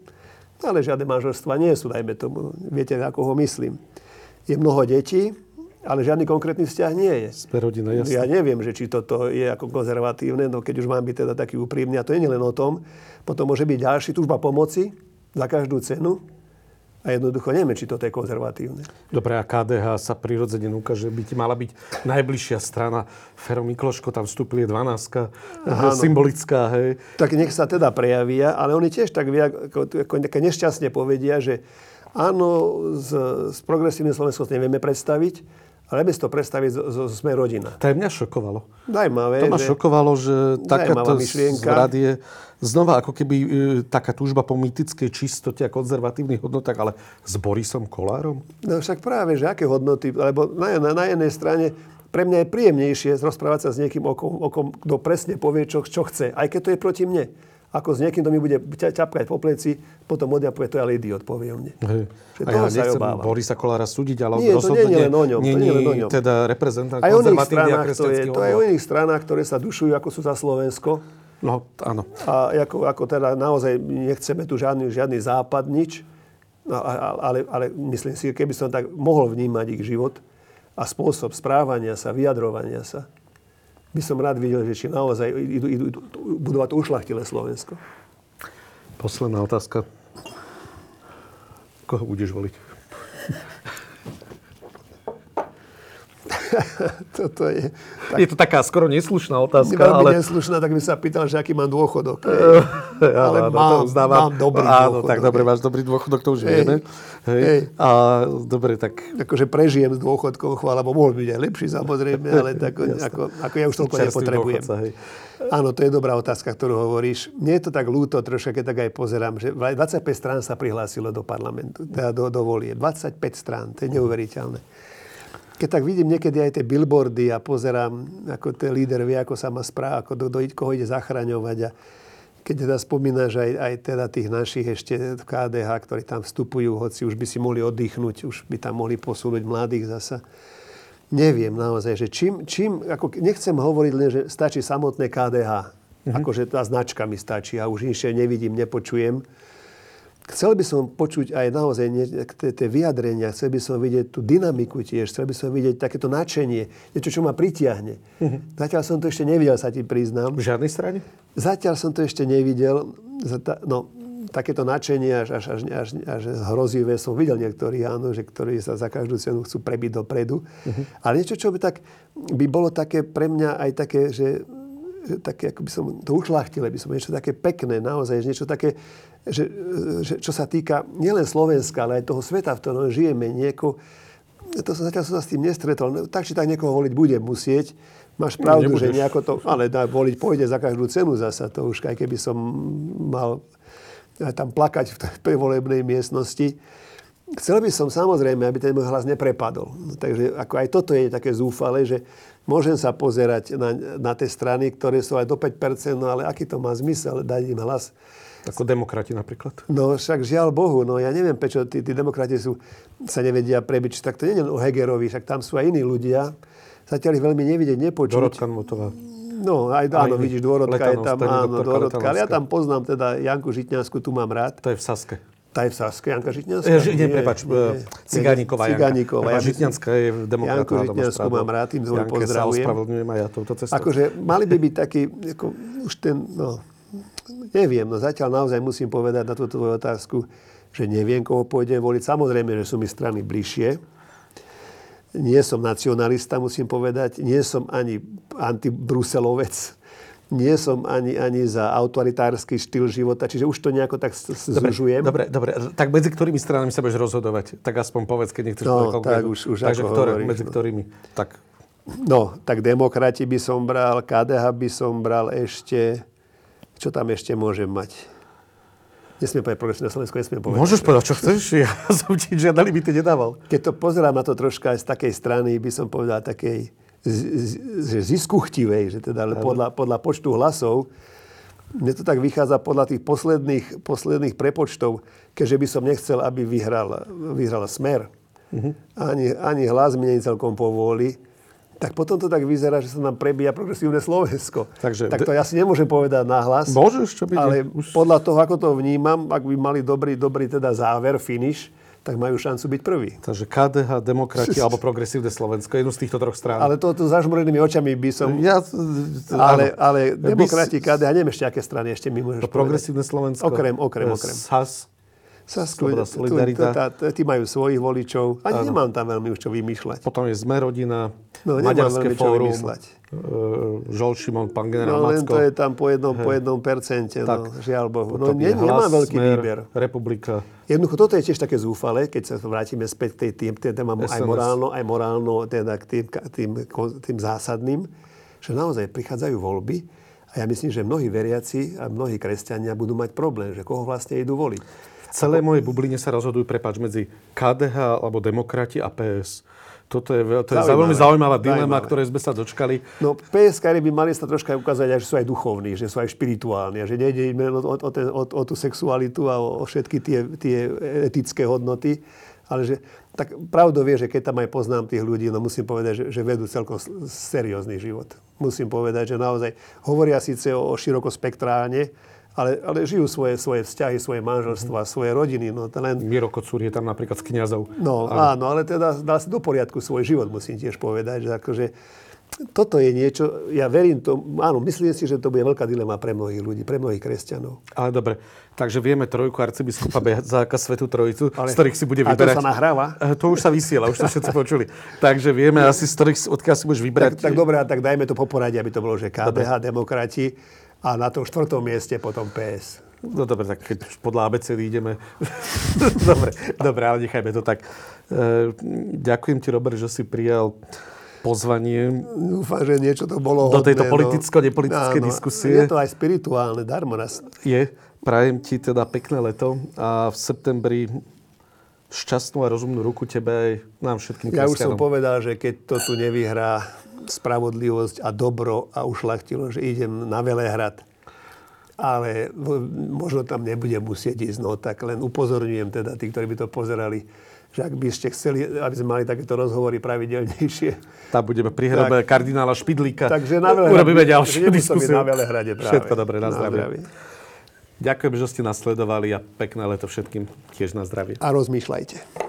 ale žiadne manželstva nie sú, dajme tomu. Viete, ako ho myslím. Je mnoho detí, ale žiadny konkrétny vzťah nie je. Sme rodina, jasne. Ja neviem, že či toto je ako konzervatívne, no keď už mám byť teda taký úprimný, a to nie je len o tom, potom môže byť ďalší túžba pomoci za každú cenu, a jednoducho neviem, či toto je konzervatívne. Dobre, a KDH sa prirodzene núka, že by ti mala byť najbližšia strana. Fero Mikloško tam vstúpil, je 12 Áno. symbolická, hej. Tak nech sa teda prejavia, ale oni tiež tak vie, ako, ako nešťastne povedia, že áno, s, s progresívnym Slovenskom si nevieme predstaviť, ale si to predstaviť, zo, zo, sme rodina. To aj mňa šokovalo. Zajímavé, To ma že... šokovalo, že takáto zrad je znova ako keby e, taká túžba po mýtickej čistote a konzervatívnych hodnotách, ale s Borisom Kolárom? No však práve, že aké hodnoty, lebo na, na, na jednej strane pre mňa je príjemnejšie rozprávať sa s niekým, o kom, o kom kto presne povie, čo, čo chce, aj keď to je proti mne. Ako s niekým, kto mi bude ťa- ťapkať po pleci, potom odňa povie, to je ale idiot, povie o mne. Hej. A ja nechcem obávam. Borisa Kolára súdiť, ale Nie, to nie je len o ňom, nie je o ňom. teda reprezentant Aj o iných stranách to je, to aj o iných stranách, ktoré sa dušujú, ako sú za Slovensko. No, áno. A ako, ako teda naozaj nechceme tu žiadny, žiadny západ, nič. No, ale, ale myslím si, keby som tak mohol vnímať ich život a spôsob správania sa, vyjadrovania sa, by som rád videl, že či naozaj idú, idú, idú budovať to ušlachtilé Slovensko. Posledná otázka. Koho budeš voliť? <laughs> Toto je... Tak, je to taká skoro neslušná otázka, veľmi ale... neslušná, tak by sa pýtal, že aký <laughs> mám dôchodok. ale ale mám, to uznávam. mám dobrý Áno, dôchodok. tak dobre, máš dobrý dôchodok, to už Hej. vieme. Hej. Hej. A dobre, tak... Akože prežijem s dôchodkom, chvála Bohu, mohol byť aj lepší samozrejme, ale tak, <laughs> ako, ako ja už toľko Čerstvý nepotrebujem. dôchodca, hej. Áno, to je dobrá otázka, ktorú hovoríš. Mne je to tak ľúto troška, keď tak aj pozerám, že 25 strán sa prihlásilo do parlamentu, teda do, do volie. 25 strán, to je neuveriteľné. Keď tak vidím niekedy aj tie billboardy a pozerám, ako ten líder vie, ako sa má správa, ako do, do, koho ide zachraňovať a keď teda spomínaš aj, aj teda tých našich ešte v KDH, ktorí tam vstupujú, hoci už by si mohli oddychnúť, už by tam mohli posunúť mladých zasa. Neviem naozaj, že čím, čím ako nechcem hovoriť len, že stačí samotné KDH. Mm-hmm. Akože tá značka mi stačí a už inšie nevidím, nepočujem. Chcel by som počuť aj naozaj tie, vyjadrenia, chcel by som vidieť tú dynamiku tiež, chcel by som vidieť takéto nadšenie, niečo, čo ma pritiahne. Mm-hmm. Zatiaľ som to ešte nevidel, sa ti priznám. V žiadnej strane? Zatiaľ som to ešte nevidel. No, takéto nadšenie až, až, až, až, až hrozivé som videl niektorí, áno, že ktorí sa za každú cenu chcú prebiť dopredu. Uh-huh. Ale niečo, čo by, tak, by bolo také pre mňa aj také, že také, ako by som to ušlachtile, by som niečo také pekné, naozaj, niečo také, že, že čo sa týka nielen Slovenska, ale aj toho sveta, v ktorom žijeme, nieko, to som zatiaľ som sa s tým nestretol. Tak či tak niekoho voliť bude musieť. Máš pravdu, Nebudeš. že nejako to, ale dá, voliť pôjde za každú cenu zasa. To už aj keby som mal aj tam plakať v tej prevolebnej miestnosti. Chcel by som samozrejme, aby ten môj hlas neprepadol. No, takže ako aj toto je také zúfale, že môžem sa pozerať na, na tie strany, ktoré sú aj do 5%, no ale aký to má zmysel dať im hlas. Ako demokrati napríklad. No však žiaľ Bohu, no ja neviem, prečo tí, tí demokrati sú, sa nevedia prebiť. Tak to nie je o Hegerovi, však tam sú aj iní ľudia. Zatiaľ ich veľmi nevidieť, nepočuť. Dorotka Motová. No, aj, Aj áno, vidíš, Dôrodka je tam, áno, Dôrodka. Ale ja tam poznám teda Janku Žitňansku, tu mám rád. To je v Saske. Tá je v Saske, Janka Žitňanská? E, ži- nie, prepač, e, Cigániková Janka. Cigániková. Prepač, Žitňanská je Janku demokratová Žitňansku mám rád, tým zvoň Janke sa pozdravujem. ospravedlňujem aj ja touto cestou. Akože mali by byť taký, ako, už ten, no, neviem, no zatiaľ naozaj musím povedať na túto tvoju otázku, že neviem, koho pôjdem voliť. Samozrejme, že sú mi strany bližšie. Nie som nacionalista, musím povedať. Nie som ani antibruselovec. Nie som ani, ani za autoritársky štýl života, čiže už to nejako tak s- Dobre, zužujem. dobre, dobre. Tak medzi ktorými stranami sa budeš rozhodovať? Tak aspoň povedz, keď nechceš No, povedať tak už- už Takže ako ktoré, hovoríš, medzi no. ktorými? Tak No, tak demokrati by som bral, KDH by som bral ešte... Čo tam ešte môžem mať? Nesmiem povedať progresívne Slovensko, nesmiem povedať. môžeš povedať, čo chceš? Ja <laughs> som ti žiadne limity nedával. Keď to pozerám na to troška aj z takej strany, by som povedal takej z- z- že ziskuchtivej, že teda podľa, podľa počtu hlasov, mne to tak vychádza podľa tých posledných, posledných prepočtov, keďže by som nechcel, aby vyhral, vyhral smer. Ani, ani hlas mi nie celkom povôli. Tak potom to tak vyzerá, že sa nám prebíja progresívne Slovensko. Takže tak to ja si nemôžem povedať nahlas. Môžeš, čo by... Ale už... podľa toho, ako to vnímam, ak by mali dobrý, dobrý teda záver, finish, tak majú šancu byť prvý. Takže KDH, demokrati alebo progresívne Slovensko, jednu z týchto troch strán. Ale to, to zažmorenými očami by som... Ja, Ale, ale demokrati, KDH, neviem ešte, aké strany ešte mi môžeš To progresívne Slovensko. Okrem, okrem, okrem. SAS. Sasku, Sloboda, Solidarita. tá- tí majú svojich voličov. Ani nemám tam veľmi už čo vymýšľať. Potom je Sme rodina, No, Maďarské fórum, e, Žol Šimon, pán generál No len Macko. to je tam po jednom, po jednom percente, no, žiaľ Bohu. No, ne, je nemám Hlas, veľký Smer, výber. Republika. Jednoducho, toto je tiež také zúfale, keď sa vrátime späť k tej tým, tým témam aj morálno, aj morálno, teda k tým, tým, tým zásadným, že naozaj prichádzajú voľby a ja myslím, že mnohí veriaci a mnohí kresťania budú mať problém, že koho vlastne idú voliť. V celej mojej bubline sa rozhodujú, prepáč, medzi KDH alebo demokrati a PS. Toto je, to je veľmi zaujímavá dilema, ktorej sme sa dočkali. No PSK by mali sa troška ukázať, že sú aj duchovní, že sú aj špirituálni a že nejde im o, o, o, o, tú sexualitu a o, o všetky tie, tie etické hodnoty, ale že tak pravdou vie, že keď tam aj poznám tých ľudí, no musím povedať, že, že vedú celkom seriózny život. Musím povedať, že naozaj hovoria síce o, o širokospektrálne, ale, ale žijú svoje, svoje vzťahy, svoje manželstva, svoje rodiny. No, len, Miro Kocúr je tam napríklad z kniazov. No áno. áno, ale teda dal si do poriadku svoj život, musím tiež povedať, že akože toto je niečo, ja verím to, áno, myslím si, že to bude veľká dilema pre mnohých ľudí, pre mnohých kresťanov. Ale dobre, takže vieme trojku arcibiskupa Bezáka, Svetú Trojicu, Ale- z ktorých si bude a to vyberať. sa nahráva? Eh, To už sa vysiela, už to všetci počuli. Takže vieme asi, z ktorých, odkiaľ si budeš vybrať. Tak, tak dobre, a tak dajme to po poradí, aby to bolo, že KDH, demokrati a na tom štvrtom mieste potom PS. No dobre, tak keď už podľa ABCD ideme. <laughs> dobre, dobre, ale nechajme to tak. E, ďakujem ti, Robert, že si prijal pozvanie. Dúfam, že niečo to bolo Do tejto hodné, no. politicko-nepolitickej Áno, diskusie. Je to aj spirituálne, darmo nás. Je. Prajem ti teda pekné leto a v septembri šťastnú a rozumnú ruku tebe aj nám všetkým Ja už som povedal, že keď to tu nevyhrá spravodlivosť a dobro a ušlachtilo, že idem na Velehrad, ale možno tam nebudem musieť ísť, no tak len upozorňujem teda tí, ktorí by to pozerali, že ak by ste chceli, aby sme mali takéto rozhovory pravidelnejšie, <laughs> Tam budeme pri hrobe kardinála Špidlíka. takže na Velehrade, Urobíme ďalšiu diskusiu. na Velehrade práve. Všetko dobre, na zdravie. Ďakujem, že ste nasledovali a pekné leto všetkým tiež na zdravie. A rozmýšľajte.